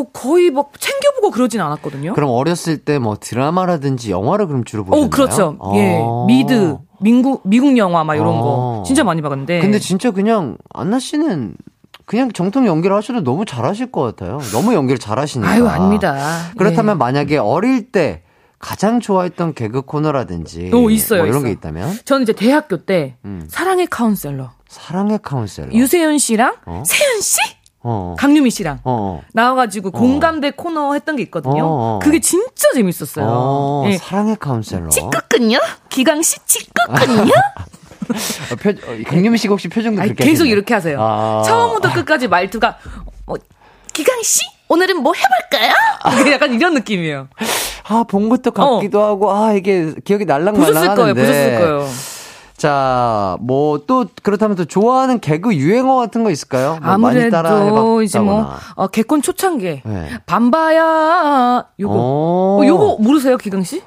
Speaker 9: 어, 거의 막 챙겨보고 그러진 않았거든요.
Speaker 1: 그럼 어렸을 때 뭐 드라마라든지 영화를 그럼 주로 보셨나요?
Speaker 9: 어, 그렇죠.
Speaker 1: 어.
Speaker 9: 예. 미드, 미국 미국 영화 막 이런
Speaker 1: 어.
Speaker 9: 거 진짜 많이 봤는데.
Speaker 1: 근데 진짜 그냥 안나 씨는 그냥 정통 연기를 하셔도 너무 잘하실 것 같아요. 너무 연기를 잘하시니까.
Speaker 9: 아유 아닙니다.
Speaker 1: 그렇다면
Speaker 9: 예.
Speaker 1: 만약에 어릴 때 가장 좋아했던 개그 코너라든지
Speaker 9: 오, 있어요,
Speaker 1: 뭐 이런
Speaker 9: 있어.
Speaker 1: 게 있다면
Speaker 9: 저는 이제 대학교 때
Speaker 1: 음.
Speaker 9: 사랑의 카운셀러
Speaker 1: 사랑의 카운셀러.
Speaker 9: 유세윤 씨랑
Speaker 1: 어?
Speaker 9: 세윤 씨,
Speaker 1: 어.
Speaker 9: 강유미 씨랑
Speaker 1: 어.
Speaker 9: 나와가지고 공감대 코너 했던 게 있거든요.
Speaker 1: 어.
Speaker 9: 그게 진짜 재밌었어요.
Speaker 1: 어,
Speaker 9: 예.
Speaker 1: 사랑의 카운셀러.
Speaker 9: 찌끄끈요? 기강 씨 찌끄끈요?
Speaker 1: 어, 표, 어, 강유미 씨가 혹시 표정도
Speaker 9: 아니,
Speaker 1: 그렇게
Speaker 9: 계속
Speaker 1: 하시나요?
Speaker 9: 이렇게 하세요.
Speaker 1: 아.
Speaker 9: 처음부터 끝까지 말투가 어, 기강 씨 오늘은 뭐 해볼까요? 약간 이런 느낌이에요.
Speaker 1: 아, 본 것도 같기도 하고, 아, 이게 기억이 날랑말랑
Speaker 9: 어. 보셨을 거예요. 보셨을 거예요.
Speaker 1: 자, 뭐, 또, 그렇다면 또 좋아하는 개그 유행어 같은 거 있을까요? 뭐 많이 따라
Speaker 9: 아무래도 이제 뭐. 어, 개콘 초창기
Speaker 1: 네.
Speaker 9: 밤바야 요거
Speaker 1: 어.
Speaker 9: 어, 요거 모르세요 기강 씨?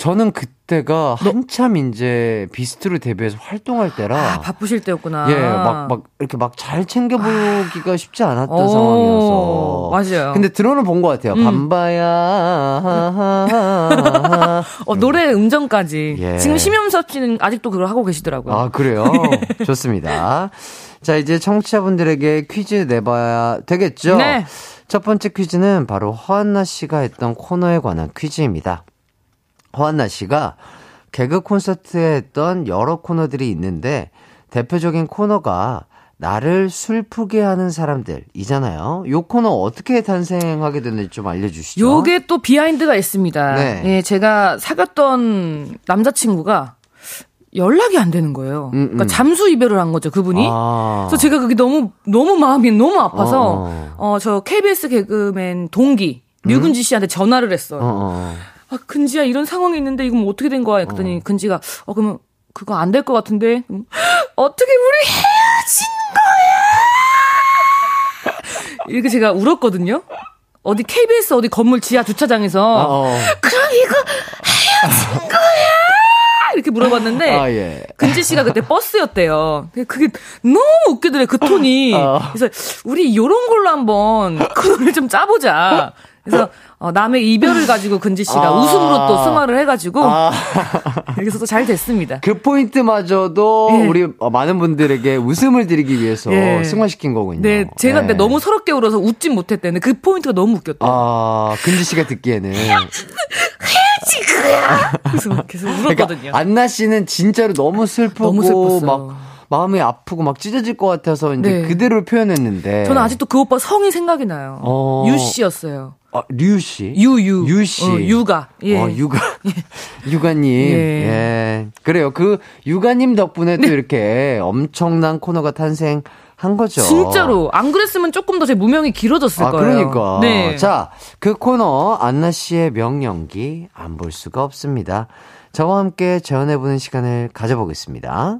Speaker 1: 저는 그때가 한참 이제 비스트로 데뷔해서 활동할 때라.
Speaker 9: 아 바쁘실 때였구나.
Speaker 1: 예, 막, 막, 이렇게 막 잘 챙겨보기가 쉽지 않았던
Speaker 9: 오,
Speaker 1: 상황이어서.
Speaker 9: 맞아요.
Speaker 1: 근데 들어는 본 것 같아요.
Speaker 9: 음.
Speaker 1: 밤바야. *laughs*
Speaker 9: 어, 노래 음정까지.
Speaker 1: 예.
Speaker 9: 지금 심영섭 씨는 아직도 그걸 하고 계시더라고요.
Speaker 1: 아, 그래요? *laughs* 좋습니다. 자, 이제 청취자분들에게 퀴즈 내봐야 되겠죠?
Speaker 9: 네.
Speaker 1: 첫 번째 퀴즈는 바로 허한나 씨가 했던 코너에 관한 퀴즈입니다. 허한나 씨가 개그 콘서트에 했던 여러 코너들이 있는데 대표적인 코너가 나를 슬프게 하는 사람들이잖아요. 요 코너 어떻게 탄생하게 됐는지 좀 알려주시죠.
Speaker 9: 요게 또 비하인드가 있습니다.
Speaker 1: 네.
Speaker 9: 예, 제가 사귀었던 남자친구가 연락이 안 되는 거예요.
Speaker 1: 음, 음.
Speaker 9: 그러니까 잠수 이별을 한 거죠, 그분이.
Speaker 1: 아.
Speaker 9: 그래서 제가 그게 너무 너무 마음이 너무 아파서
Speaker 1: 어,
Speaker 9: 어 저 KBS 개그맨 동기 류근지 씨한테 전화를 했어요.
Speaker 1: 어, 어.
Speaker 9: 아, 근지야 이런 상황이 있는데 이건 뭐 어떻게 된 거야? 그랬더니 근지가 어 그러면 그거 안 될 것 같은데 음, 어떻게 우리 헤어진 거야? 이렇게 제가 울었거든요. 어디 KBS 어디 건물 지하 주차장에서
Speaker 1: 어, 어.
Speaker 9: 그럼 이거 헤어진 거야? 이렇게 물어봤는데
Speaker 1: 아, 예.
Speaker 9: 근지 씨가 그때 버스였대요. 그게 너무 웃기더래 그 톤이.
Speaker 1: 어.
Speaker 9: 그래서 우리 요런 걸로 한번 코너를 좀 짜보자. 그래서 어, 남의 이별을 가지고 근지 씨가
Speaker 1: 아.
Speaker 9: 웃음으로 또 승화를 해가지고
Speaker 1: 아. *laughs*
Speaker 9: 그래서 또 잘 됐습니다.
Speaker 1: 그 포인트마저도
Speaker 9: 예.
Speaker 1: 우리 어, 많은 분들에게 웃음을 드리기 위해서
Speaker 9: 예.
Speaker 1: 승화시킨 거군요.
Speaker 9: 네, 제가 근데
Speaker 1: 네.
Speaker 9: 너무 서럽게 울어서 웃진 못했대는데 그 포인트가 너무 웃겼대. 요
Speaker 1: 아, 근지 씨가 듣기에는. *laughs*
Speaker 9: 그래서 계속
Speaker 1: 그러니까
Speaker 9: 울었거든요.
Speaker 1: 안나 씨는 진짜로 너무 슬프고
Speaker 9: 너무 슬펐어요.
Speaker 1: 막 마음이 아프고 막 찢어질 것 같아서 이제
Speaker 9: 네.
Speaker 1: 그대로 표현했는데.
Speaker 9: 저는 아직도 그 오빠 성이 생각이 나요.
Speaker 1: 어.
Speaker 9: 유 씨였어요.
Speaker 1: 아, 류 씨.
Speaker 9: 유유.
Speaker 1: 유 씨.
Speaker 9: 어, 유가. 예.
Speaker 1: 어, 유가. *laughs* 유가님.
Speaker 9: 예.
Speaker 1: 예. 그래요. 그 유가님 덕분에 또 이렇게 엄청난 코너가 탄생 한 거죠.
Speaker 9: 진짜로 안 그랬으면 조금 더 제 무명이 길어졌을
Speaker 1: 아,
Speaker 9: 거예요.
Speaker 1: 그러니까.
Speaker 9: 네.
Speaker 1: 자, 그 코너 안나 씨의 명연기 안 볼 수가 없습니다. 저와 함께 재현해보는 시간을 가져보겠습니다.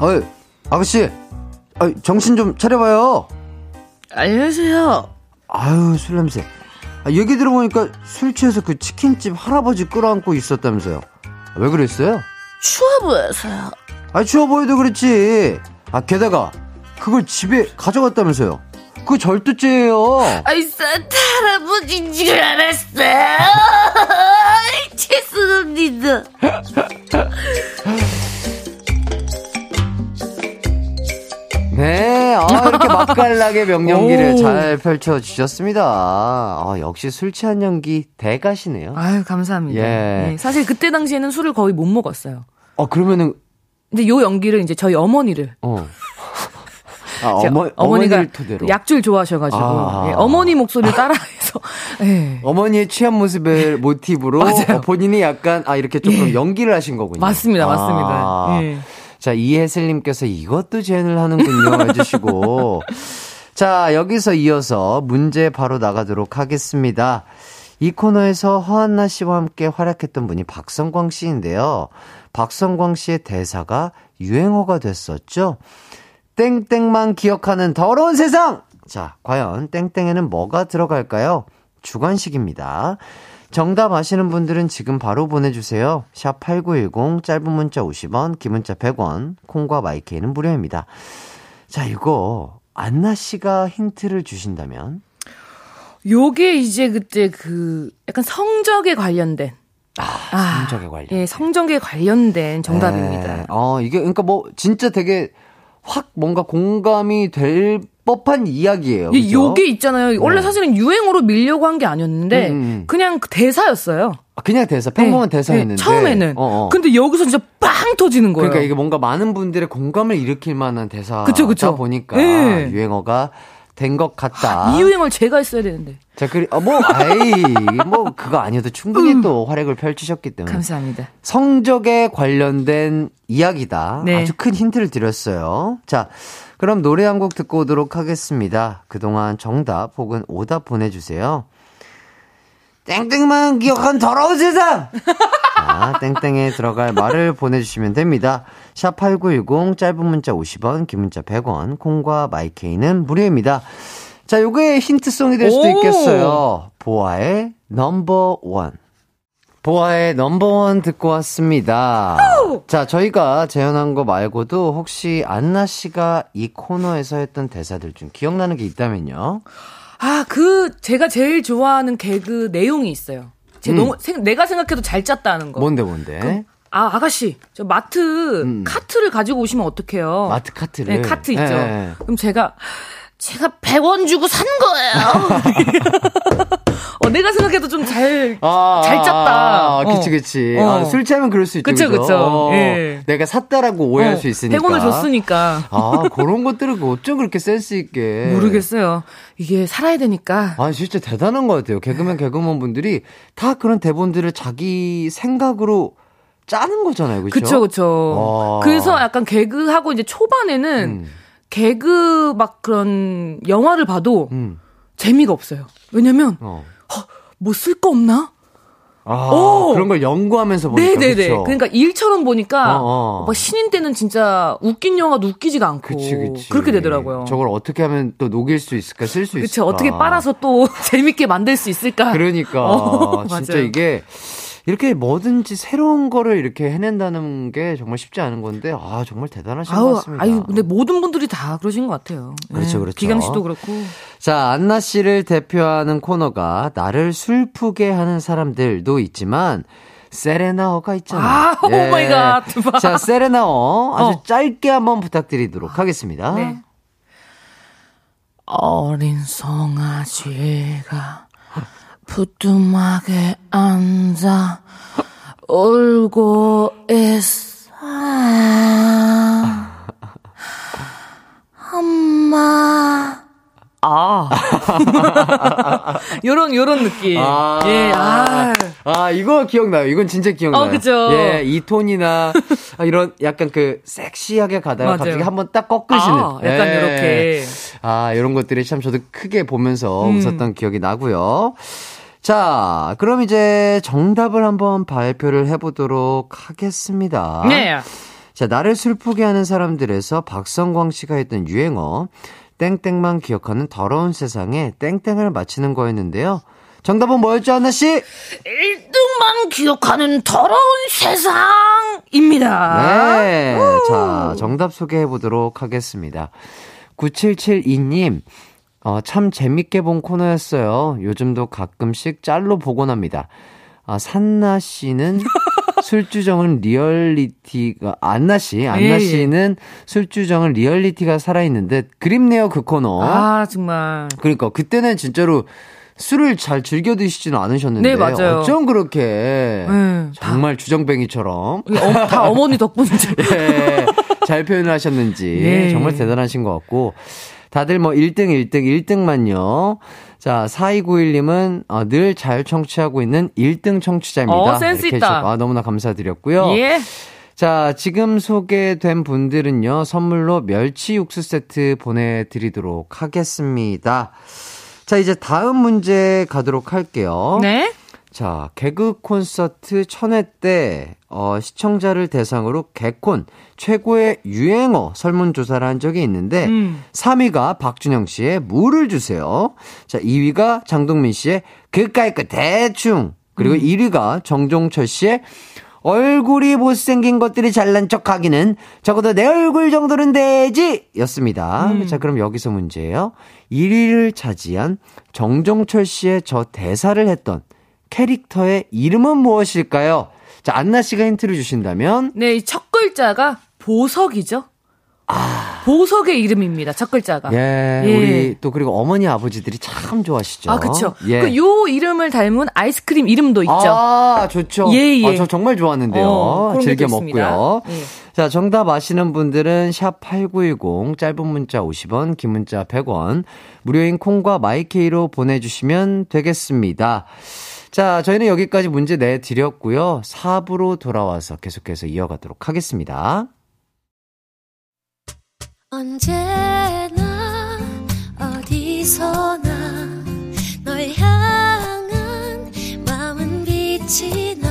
Speaker 1: 어이, 아가씨, 어이, 정신 좀 차려봐요.
Speaker 9: 안녕하세요.
Speaker 1: 아유, 술 냄새. 아, 얘기 들어보니까 술 취해서 그 치킨집 할아버지 끌어안고 있었다면서요. 왜 그랬어요?
Speaker 9: 추워 보여서요.
Speaker 1: 아, 추워 보여도 그렇지. 아, 게다가, 그걸 집에 가져갔다면서요. 그거 절도죄예요.
Speaker 9: 아이, 산타 할아버지인 줄 알았어요. 죄송합니다. *laughs*
Speaker 1: 네, 아, 이렇게 맛깔나게 명연기를
Speaker 9: 오.
Speaker 1: 잘 펼쳐주셨습니다. 아, 역시 술 취한 연기 대가시네요.
Speaker 9: 아유, 감사합니다.
Speaker 1: 예.
Speaker 9: 네, 사실 그때 당시에는 술을 거의 못 먹었어요.
Speaker 1: 어, 그러면은,
Speaker 9: 근데 요 연기를 이제 저희 어머니를.
Speaker 1: 어. *laughs* 아,
Speaker 9: 제
Speaker 1: 어머,
Speaker 9: 어머니가
Speaker 1: 토대로.
Speaker 9: 약줄 좋아하셔가지고.
Speaker 1: 아.
Speaker 9: 예, 어머니 목소리를 따라해서. *laughs* 예.
Speaker 1: 어머니의 취한 모습을 모티브로. *laughs* 어, 본인이 약간 아 이렇게 조금
Speaker 9: 예.
Speaker 1: 연기를 하신 거군요.
Speaker 9: 맞습니다,
Speaker 1: 아.
Speaker 9: 맞습니다. 예.
Speaker 1: 자 이혜슬님께서 이것도 재현을 하는군요 해주시고 *laughs* 자 여기서 이어서 문제 바로 나가도록 하겠습니다. 이 코너에서 허한나 씨와 함께 활약했던 분이 박성광 씨인데요. 박성광 씨의 대사가 유행어가 됐었죠. 땡땡만 기억하는 더러운 세상! 자, 과연 땡땡에는 뭐가 들어갈까요? 주관식입니다. 정답 아시는 분들은 지금 바로 보내주세요. 샵 8910, 짧은 문자 50원, 긴 문자 100원, 콩과 마이케이는 무료입니다. 자, 이거, 안나 씨가 힌트를 주신다면?
Speaker 9: 요게 이제 그때 그 약간 성적에 관련된
Speaker 1: 아, 성적에 관련.
Speaker 9: 예, 성적에 관련된 정답입니다.
Speaker 1: 네. 어, 이게 그러니까 뭐 진짜 되게 확 뭔가 공감이 될 법한 이야기예요.
Speaker 9: 이-
Speaker 1: 그죠?
Speaker 9: 요게 있잖아요. 원래
Speaker 1: 네.
Speaker 9: 사실은 유행어로 밀려고 한 게 아니었는데
Speaker 1: 음, 음.
Speaker 9: 그냥 그 대사였어요.
Speaker 1: 아, 그냥 대사, 평범한
Speaker 9: 네,
Speaker 1: 대사였는데.
Speaker 9: 네, 처음에는.
Speaker 1: 어, 어.
Speaker 9: 근데 여기서 진짜 빵 터지는 거예요.
Speaker 1: 그러니까 이게 뭔가 많은 분들의 공감을 일으킬 만한 대사다
Speaker 9: 그쵸, 그쵸.
Speaker 1: 보니까
Speaker 9: 네.
Speaker 1: 유행어가 된 것 같다.
Speaker 9: 이 유행어를 제가 했어야 되는데.
Speaker 1: 자, 그리, 어, 뭐, 아이, 뭐, 그거 아니어도 충분히 또 활약을 펼치셨기 때문에.
Speaker 9: 감사합니다.
Speaker 1: 성적에 관련된 이야기다.
Speaker 9: 네.
Speaker 1: 아주 큰 힌트를 드렸어요. 자, 그럼 노래 한 곡 듣고 오도록 하겠습니다. 그동안 정답 혹은 오답 보내주세요. 땡땡만 기억한 더러운 세상! 자, 땡땡에 들어갈 말을 보내주시면 됩니다. 샵8910, 짧은 문자 50원, 긴 문자 100원, 콩과 마이케이는 무료입니다. 자, 요게 힌트송이 될 수도
Speaker 9: 오!
Speaker 1: 있겠어요. 보아의 넘버 원. 보아의 넘버원 듣고 왔습니다. 자, 저희가 재현한 거 말고도 혹시 안나 씨가 이 코너에서 했던 대사들 중 기억나는 게 있다면요?
Speaker 9: 아, 그 제가 제일 좋아하는 개그 내용이 있어요. 제
Speaker 1: 음.
Speaker 9: 너무 생- 내가 생각해도 잘 짰다는 거.
Speaker 1: 뭔데, 뭔데?
Speaker 9: 아, 아가씨, 저 마트
Speaker 1: 음.
Speaker 9: 카트를 가지고 오시면 어떡해요?
Speaker 1: 마트 카트를.
Speaker 9: 네, 카트 있죠.
Speaker 1: 예, 예.
Speaker 9: 그럼 제가 제가 100원 주고 산 거예요. *laughs* 어, 내가 생각해도 좀 잘,
Speaker 1: 아,
Speaker 9: 잘 짰다.
Speaker 1: 아, 그치,
Speaker 9: 어.
Speaker 1: 그치.
Speaker 9: 어.
Speaker 1: 아, 술 취하면 그럴 수 있죠.
Speaker 9: 그쵸? 그쵸.
Speaker 1: 어,
Speaker 9: 예.
Speaker 1: 내가 샀다라고 오해할
Speaker 9: 어,
Speaker 1: 수 있으니까.
Speaker 9: 100원을 줬으니까.
Speaker 1: 아, 그런 것들을 어쩜 그렇게 센스 있게.
Speaker 9: 모르겠어요. 이게 살아야 되니까.
Speaker 1: 아, 진짜 대단한 것 같아요. 개그맨, 개그맨 분들이 다 그런 대본들을 자기 생각으로 짜는 거잖아요. 그죠?
Speaker 9: 그쵸, 그쵸.
Speaker 1: 와.
Speaker 9: 그래서 약간 개그하고 이제 초반에는
Speaker 1: 음.
Speaker 9: 개그 막 그런 영화를 봐도
Speaker 1: 음.
Speaker 9: 재미가 없어요. 왜냐면,
Speaker 1: 어.
Speaker 9: 뭐 쓸 거 없나?
Speaker 1: 아,
Speaker 9: 오!
Speaker 1: 그런 걸 연구하면서 보니까.
Speaker 9: 네네네.
Speaker 1: 그쵸?
Speaker 9: 그러니까 일처럼 보니까,
Speaker 1: 어, 어.
Speaker 9: 막 신인 때는 진짜 웃긴 영화도 웃기지가 않고.
Speaker 1: 그치, 그치.
Speaker 9: 그렇게 되더라고요.
Speaker 1: 저걸 어떻게 하면 또 녹일 수 있을까, 쓸 수 있을까.
Speaker 9: 그쵸. 어떻게 빨아서 또 *laughs* 재밌게 만들 수 있을까?
Speaker 1: 그러니까
Speaker 9: 어,
Speaker 1: 진짜. 이게 이렇게 뭐든지 새로운 거를 이렇게 해낸다는 게 정말 쉽지 않은 건데 아 정말 대단하신 것
Speaker 9: 아우,
Speaker 1: 같습니다.
Speaker 9: 아유, 근데 모든 분들이 다 그러신 것 같아요.
Speaker 1: 그렇죠,
Speaker 9: 네.
Speaker 1: 그렇죠.
Speaker 9: 기강 씨도 그렇고.
Speaker 1: 자 안나 씨를 대표하는 코너가 나를 슬프게 하는 사람들도 있지만 세레나 허가 있잖아요.
Speaker 9: 아, *laughs* oh my God.
Speaker 1: 자 세레나어 아주
Speaker 9: 어.
Speaker 1: 짧게 한번 부탁드리도록 하겠습니다.
Speaker 9: 네. 어린 송아지가 부뚜막에 앉아 울고 있어. 엄마. 아. *laughs* 요런, 요런 느낌.
Speaker 1: 아.
Speaker 9: 예, 아.
Speaker 1: 아, 이거 기억나요. 이건 진짜 기억나요.
Speaker 9: 어, 그죠.
Speaker 1: 예, 이 톤이나 아, 이런 약간 그 섹시하게 가다가
Speaker 9: 맞아요.
Speaker 1: 갑자기 한번 딱 꺾으시는.
Speaker 9: 아, 약간
Speaker 1: 예.
Speaker 9: 요렇게.
Speaker 1: 아, 이런 것들이 참 저도 크게 보면서
Speaker 9: 음.
Speaker 1: 웃었던 기억이 나고요. 자, 그럼 이제 정답을 한번 발표를 해보도록 하겠습니다.
Speaker 9: 네.
Speaker 1: 자, 나를 슬프게 하는 사람들에서 박성광 씨가 했던 유행어, 땡땡만 기억하는 더러운 세상에 땡땡을 맞히는 거였는데요. 정답은 뭐였죠, 안나 씨?
Speaker 9: 1등만 기억하는 더러운 세상입니다.
Speaker 1: 네. 자, 정답 소개해 보도록 하겠습니다. 9772님, 어, 참 재밌게 본 코너였어요. 요즘도 가끔씩 짤로 보곤 합니다. 아, 안나 씨는 *laughs* 술주정은 리얼리티가, 안나 씨, 안나
Speaker 9: 예, 예.
Speaker 1: 씨는 술주정은 리얼리티가 살아 있는데 그립네요, 그 코너.
Speaker 9: 아, 정말.
Speaker 1: 그러니까 그때는 진짜로 술을 잘 즐겨 드시지는 않으셨는데
Speaker 9: 네, 맞아요.
Speaker 1: 어쩜 그렇게
Speaker 9: 네,
Speaker 1: 정말 주정뱅이처럼
Speaker 9: 이게 어, 다 어머니 덕분이죠. *laughs*
Speaker 1: 예, 잘 표현을 하셨는지
Speaker 9: 예.
Speaker 1: 정말 대단하신 것 같고 다들 뭐 1등 1등 1등만요. 자, 4291님은 어, 늘잘 청취하고 있는 1등 청취자입니다.
Speaker 9: 어, 센스 있다.
Speaker 1: 아, 너무나 감사드렸고요.
Speaker 9: 예.
Speaker 1: 자, 지금 소개된 분들은요, 선물로 멸치 육수 세트 보내드리도록 하겠습니다. 자, 이제 다음 문제 가도록 할게요.
Speaker 9: 네.
Speaker 1: 자, 개그 콘서트 천회 때, 어, 시청자를 대상으로 개콘 최고의 유행어 설문조사를 한 적이 있는데,
Speaker 9: 음.
Speaker 1: 3위가 박준영 씨의 물을 주세요. 자, 2위가 장동민 씨의 그까이 그 대충. 그리고
Speaker 9: 음.
Speaker 1: 1위가 정종철 씨의 얼굴이 못생긴 것들이 잘난 척 하기는 적어도 내 얼굴 정도는 되지! 였습니다.
Speaker 9: 음.
Speaker 1: 자, 그럼 여기서 문제예요. 1위를 차지한 정종철 씨의 저 대사를 했던 캐릭터의 이름은 무엇일까요? 자, 안나 씨가 힌트를 주신다면,
Speaker 9: 네, 이 첫 글자가 보석이죠. 보석의 이름입니다. 첫 글자가.
Speaker 1: 아. 예,
Speaker 9: 예.
Speaker 1: 우리 또 그리고 어머니 아버지들이 참 좋아하시죠.
Speaker 9: 아, 그쵸.
Speaker 1: 예.
Speaker 9: 그요 이름을 닮은 아이스크림 이름도 있죠.
Speaker 1: 아, 좋죠.
Speaker 9: 예, 예.
Speaker 1: 아, 저 정말 좋아하는데요.
Speaker 9: 어,
Speaker 1: 즐겨. 먹고요.
Speaker 9: 예.
Speaker 1: 자, 정답 아시는 분들은 샵 8910 짧은 문자 50원, 긴 문자 100원, 무료인 콩과 마이케이로 보내 주시면 되겠습니다. 자, 저희는 여기까지 문제 내드렸고요. 4부로 돌아와서 계속해서 이어가도록 하겠습니다.
Speaker 6: 언제나 어디서나 널 향한 마음은 빛이 나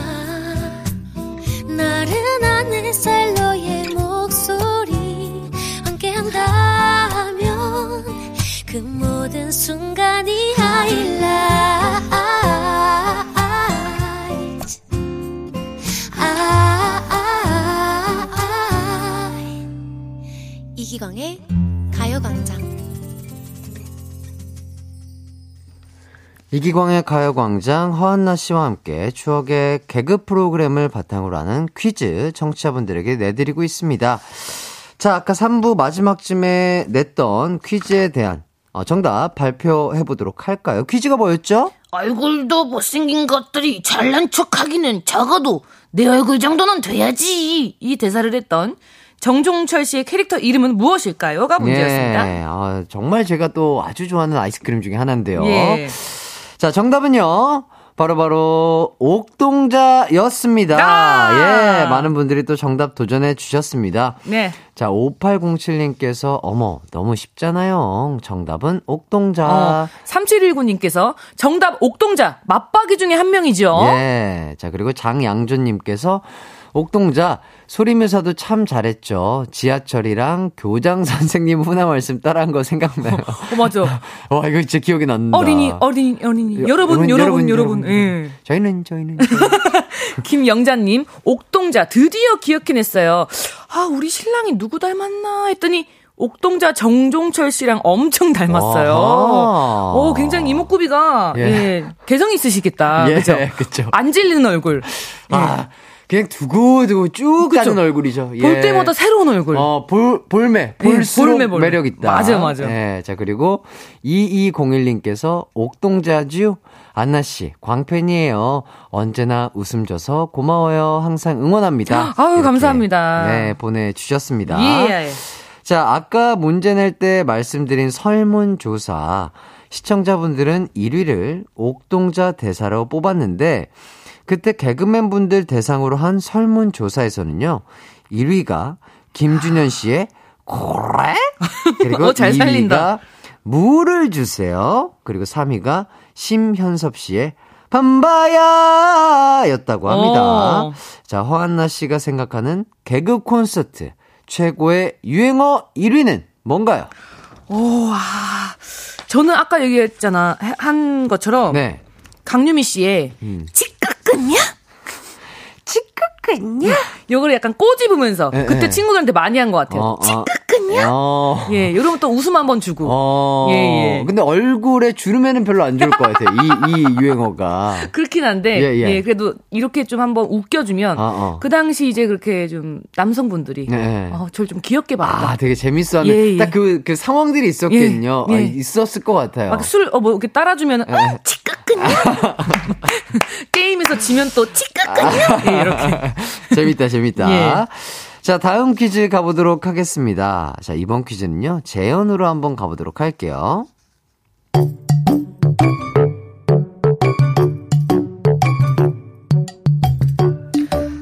Speaker 6: 나른한 햇살 너의 목소리 함께한다면 그 모든 순간이 하이라 이기광의 가요광장
Speaker 1: 이기광의 가요광장 허한나 씨와 함께 추억의 개그 프로그램을 바탕으로 하는 퀴즈 청취자분들에게 내드리고 있습니다. 자, 아까 3부 마지막쯤에 냈던 퀴즈에 대한 어, 정답 발표해 보도록 할까요? 퀴즈가 뭐였죠?
Speaker 9: 얼굴도 못생긴 것들이 잘난 척 하기는 적어도 내 얼굴 정도는 돼야지. 이 대사를 했던 정종철 씨의 캐릭터 이름은 무엇일까요?가 문제였습니다.
Speaker 1: 예, 아, 정말 제가 또 아주 좋아하는 아이스크림 중에 하나인데요.
Speaker 9: 예.
Speaker 1: 자, 정답은요. 바로 바로 옥동자였습니다.
Speaker 9: 아!
Speaker 1: 예, 많은 분들이 또 정답 도전해 주셨습니다.
Speaker 9: 네.
Speaker 1: 자, 5807님께서 어머, 너무 쉽잖아요. 정답은 옥동자.
Speaker 9: 어, 3719님께서 정답 옥동자 맞박이 중에 한 명이죠.
Speaker 1: 예. 자, 그리고 장양조님께서 옥동자 소리묘사도 참 잘했죠. 지하철이랑 교장 *laughs* 선생님 훈화 말씀 따라한 거 생각나요.
Speaker 9: 어, 맞아. *laughs*
Speaker 1: 와, 이거 진짜 기억이 난다.
Speaker 9: 어린이, 어린이, 어린이.
Speaker 1: 여-
Speaker 9: 여러분, 여러분, 여러분.
Speaker 1: 여러분.
Speaker 9: 예.
Speaker 1: 저희는, 저희는. 저희는. *laughs*
Speaker 9: 김영자님, 옥동자 드디어 기억해냈어요. 아, 우리 신랑이 누구 닮았나 했더니 옥동자 정종철 씨랑 엄청 닮았어요. 오, 굉장히 이목구비가
Speaker 1: 예.
Speaker 9: 예. 개성 있으시겠다.
Speaker 1: 예,
Speaker 9: 그죠? 안 질리는 얼굴.
Speaker 1: 아, 그냥 두고두고 쭉
Speaker 9: 그쵸.
Speaker 1: 가는 얼굴이죠. 예.
Speaker 9: 볼 때마다 새로운 얼굴.
Speaker 1: 어, 볼, 볼매. 볼수록
Speaker 9: 볼매, 볼매.
Speaker 1: 매력 있다.
Speaker 9: 맞아요, 맞아요.
Speaker 1: 예, 자, 그리고 2201님께서 옥동자주 안나씨, 광팬이에요. 언제나 웃음 줘서 고마워요. 항상 응원합니다. *gasps*
Speaker 9: 아유, 감사합니다.
Speaker 1: 네, 보내주셨습니다.
Speaker 9: 예.
Speaker 1: 자, 아까 문제 낼 때 말씀드린 설문조사. 시청자분들은 1위를 옥동자 대사로 뽑았는데, 그때 개그맨 분들 대상으로 한 설문조사에서는요, 1위가 김준현 씨의 고래? 그리고
Speaker 9: 어, 잘 살린다.
Speaker 1: 2위가 물을 주세요. 그리고 3위가 심현섭 씨의 밤바야! 였다고 합니다.
Speaker 9: 어.
Speaker 1: 자, 허한나 씨가 생각하는 개그 콘서트 최고의 유행어 1위는 뭔가요?
Speaker 9: 오, 아. 저는 아까 얘기했잖아. 해- 한 것처럼.
Speaker 1: 네.
Speaker 9: 강유미 씨의
Speaker 1: 음.
Speaker 9: 찌끄끄냐? 찌 끄끄냐? 요거를 약간 꼬집으면서
Speaker 1: 예,
Speaker 9: 그때
Speaker 1: 예.
Speaker 9: 친구들한테 많이 한 것 같아요.
Speaker 1: 어, 어.
Speaker 9: 찌끄끄냐?
Speaker 1: 어.
Speaker 9: 예, 요러면 또 웃음 한번 주고.
Speaker 1: 어.
Speaker 9: 예, 예.
Speaker 1: 근데 얼굴에 주름에는 별로 안 좋을 것 같아요. 이, 이 유행어가. *laughs*
Speaker 9: 그렇긴 한데,
Speaker 1: 예,
Speaker 9: 예,
Speaker 1: 예.
Speaker 9: 그래도 이렇게 좀 한번 웃겨주면,
Speaker 1: 어, 어.
Speaker 9: 그 당시 이제 그렇게 좀 남성분들이,
Speaker 1: 네.
Speaker 9: 어, 저를 좀 귀엽게 봤다.
Speaker 1: 아, 되게 재밌어 하는.
Speaker 9: 예, 예.
Speaker 1: 딱 그, 그 상황들이 있었겠요.
Speaker 9: 예,
Speaker 1: 아,
Speaker 9: 예.
Speaker 1: 있었을 것 같아요.
Speaker 9: 막 술, 어, 뭐, 이렇게 따라주면,
Speaker 1: 예.
Speaker 9: 어, 치끄끄냐? *laughs* *laughs* 게임에서 지면 또 치끄끄냐? 예, 이렇게. *laughs*
Speaker 1: 재밌다, 재밌다.
Speaker 9: 예.
Speaker 1: 자, 다음 퀴즈 가보도록 하겠습니다. 자, 이번 퀴즈는요, 재연으로 한번 가보도록 할게요.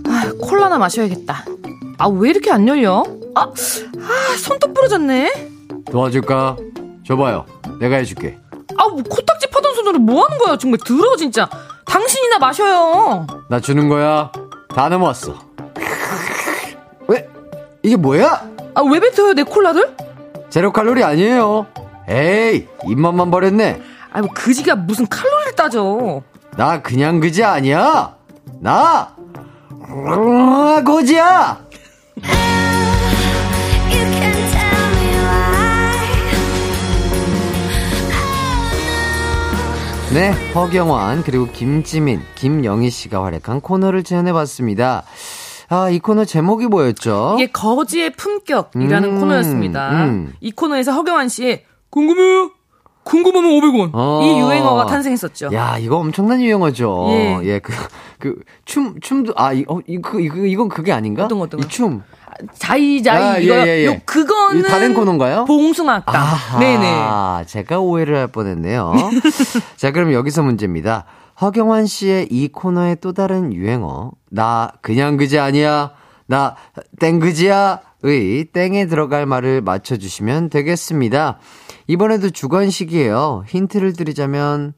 Speaker 9: 아, 콜라나 마셔야겠다. 아, 왜 이렇게 안 열려? 아, 아, 손톱 부러졌네?
Speaker 1: 도와줄까? 줘봐요. 내가 해줄게.
Speaker 9: 아, 뭐 코딱지 파던 손으로 뭐 하는 거야? 정말 더러워, 진짜. 당신이나 마셔요.
Speaker 1: 나 주는 거야. 다 넘었어. 왜? 이게 뭐야?
Speaker 9: 아, 왜 뱉어요, 내 콜라를?
Speaker 1: 제로 칼로리 아니에요. 에이, 입맛만 버렸네.
Speaker 9: 아, 뭐, 그지가 무슨 칼로리를 따져.
Speaker 1: 나 그냥 그지 아니야. 나 아, 거지야! 네, 허경환, 그리고 김지민, 김영희 씨가 활약한 코너를 제안해봤습니다. 아, 이 코너 제목이 뭐였죠?
Speaker 9: 이게 거지의 품격이라는
Speaker 1: 음,
Speaker 9: 코너였습니다.
Speaker 1: 음.
Speaker 9: 이 코너에서 허경환 씨의 궁금해요? 궁금하면 500원.
Speaker 1: 어.
Speaker 9: 이 유행어가 탄생했었죠.
Speaker 1: 야, 이거 엄청난 유행어죠.
Speaker 9: 예.
Speaker 1: 예, 그, 그, 춤, 춤도, 아, 이, 어, 이거, 이거, 이건 그게 아닌가?
Speaker 9: 어떤 거, 어떤 거?
Speaker 1: 이 춤.
Speaker 9: 자이자이
Speaker 1: 아,
Speaker 9: 이거
Speaker 1: 예, 예, 예.
Speaker 9: 요 그거는
Speaker 1: 이 다른 코너인가요?
Speaker 9: 봉숭아깡.
Speaker 1: 아하,
Speaker 9: 네네.
Speaker 1: 제가 오해를 할 뻔했네요. *laughs* 자, 그럼 여기서 문제입니다. 허경환 씨의 이 코너의 또 다른 유행어. 나 그냥 그지 아니야. 나 땡그지야. 의 땡에 들어갈 말을 맞춰주시면 되겠습니다. 이번에도 주관식이에요. 힌트를 드리자면,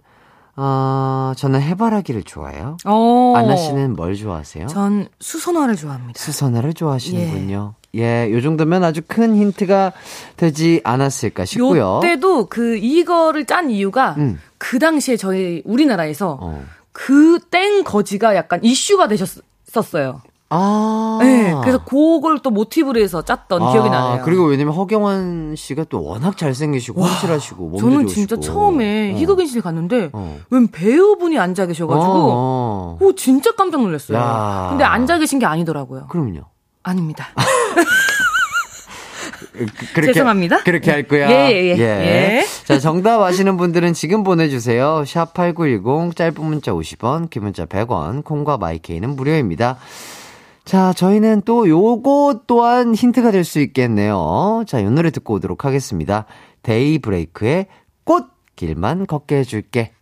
Speaker 1: 어, 저는 해바라기를 좋아해요.
Speaker 9: 어.
Speaker 1: 안나 씨는 뭘 좋아하세요?
Speaker 9: 전 수선화를 좋아합니다.
Speaker 1: 수선화를 좋아하시는군요. 예, 요 정도면 아주 큰 힌트가 되지 않았을까 싶고요.
Speaker 9: 요때도 그 이거를 짠 이유가
Speaker 1: 음.
Speaker 9: 그 당시에 저희 우리나라에서
Speaker 1: 어.
Speaker 9: 그땡 거지가 약간 이슈가 되셨었어요.
Speaker 1: 아.
Speaker 9: 네, 그래서 그걸 또 모티브로 해서 짰던
Speaker 1: 아,
Speaker 9: 기억이 나네요.
Speaker 1: 그리고 왜냐면 허경환 씨가 또 워낙 잘생기시고 훤칠하시고 몸도
Speaker 9: 저는
Speaker 1: 좋으시고.
Speaker 9: 진짜 처음에
Speaker 1: 어.
Speaker 9: 희극인실 갔는데
Speaker 1: 어.
Speaker 9: 웬 배우분이 앉아 계셔가지고
Speaker 1: 어, 어.
Speaker 9: 오 진짜 깜짝 놀랐어요.
Speaker 1: 야.
Speaker 9: 근데 앉아 계신 게 아니더라고요.
Speaker 1: 그럼요.
Speaker 9: 아닙니다. *laughs*
Speaker 1: 그- 그렇게,
Speaker 9: 죄송합니다.
Speaker 1: 그렇게 할 거야.
Speaker 9: 예, 예, 예. 예.
Speaker 1: 자, 정답 아시는 분들은 지금 보내주세요. 샵8910, 짧은 문자 50원, 긴 문자 100원, 콩과 마이케이는 무료입니다. 자, 저희는 또 요거 또한 힌트가 될 수 있겠네요. 자, 이 노래 듣고 오도록 하겠습니다. 데이브레이크의 꽃길만 걷게 해줄게.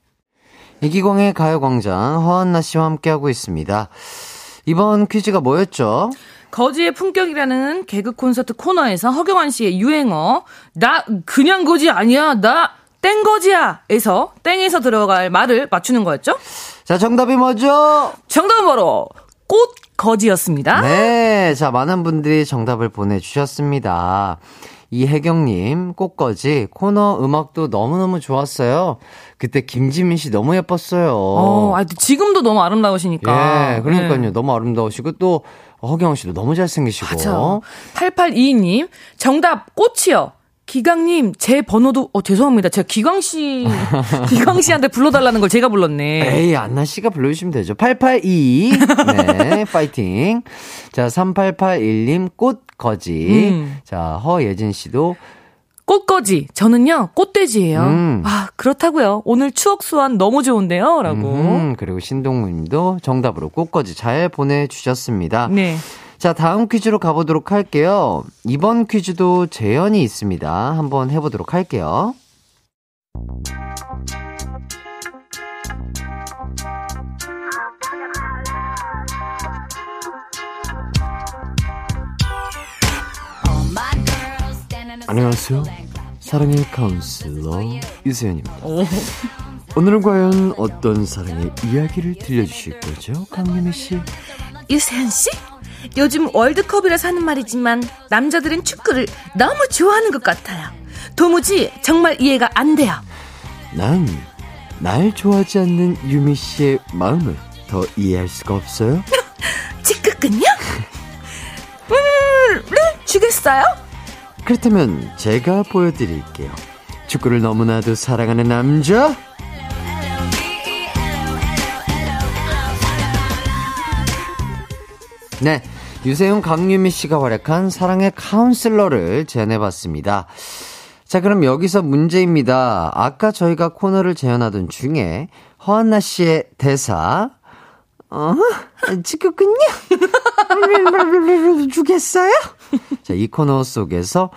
Speaker 1: 이기광의 가요광장, 허한나 씨와 함께하고 있습니다. 이번 퀴즈가 뭐였죠?
Speaker 9: 거지의 품격이라는 개그 콘서트 코너에서 허경환 씨의 유행어 나 그냥 거지 아니야 나 땡거지야에서 땡에서 들어갈 말을 맞추는 거였죠?
Speaker 1: 자, 정답이 뭐죠?
Speaker 9: 정답은 바로 꽃 거지였습니다.
Speaker 1: 네, 자, 많은 분들이 정답을 보내주셨습니다. 이혜경님, 꽃거지, 코너 음악도 너무너무 좋았어요. 그때 김지민 씨 너무 예뻤어요.
Speaker 9: 어, 아, 지금도 너무 아름다우시니까.
Speaker 1: 예, 그러니까요.
Speaker 9: 네.
Speaker 1: 너무 아름다우시고 또 허경 씨도 너무 잘생기시고.
Speaker 9: 맞아. 8822님, 정답, 꽃이요. 기광님, 제 번호도, 어, 죄송합니다. 제가 기광 씨, *laughs* 기광 씨한테 불러달라는 걸 제가 불렀네.
Speaker 1: 에이, 안나 씨가 불러주시면 되죠. 8822. 네, *laughs* 파이팅. 자, 3881님, 꽃거지.
Speaker 9: 음.
Speaker 1: 자, 허예진 씨도
Speaker 9: 꽃거지. 저는요, 꽃돼지예요.
Speaker 1: 음.
Speaker 9: 아, 그렇다고요. 오늘 추억 소환 너무 좋은데요. 라고.
Speaker 1: 음, 그리고 신동무님도 정답으로 꽃거지 잘 보내주셨습니다.
Speaker 9: 네.
Speaker 1: 자, 다음 퀴즈로 가보도록 할게요. 이번 퀴즈도 재연이 있습니다. 한번 해보도록 할게요. 안녕하세요. 사랑의 카운슬러 유세연입니다. 오늘은 과연 어떤 사랑의 이야기를 들려주실 거죠, 강유미 씨?
Speaker 9: 유세현 씨? 요즘 월드컵이라서 하는 말이지만 남자들은 축구를 너무 좋아하는 것 같아요. 도무지 정말 이해가 안 돼요.
Speaker 1: 난 날 좋아하지 않는 유미 씨의 마음을 더 이해할 수가 없어요.
Speaker 9: 직급근요? 음, 네, 주겠어요?
Speaker 1: 그렇다면 제가 보여드릴게요. 축구를 너무나도 사랑하는 남자. 네. 유세윤 강유미 씨가 활약한 사랑의 카운슬러를 제안해봤습니다. 자, 그럼 여기서 문제입니다. 아까 저희가 코너를 재현하던 중에 허한나 씨의 대사, 어? 지겹군요? 주겠어요? 자, 이 코너 속에서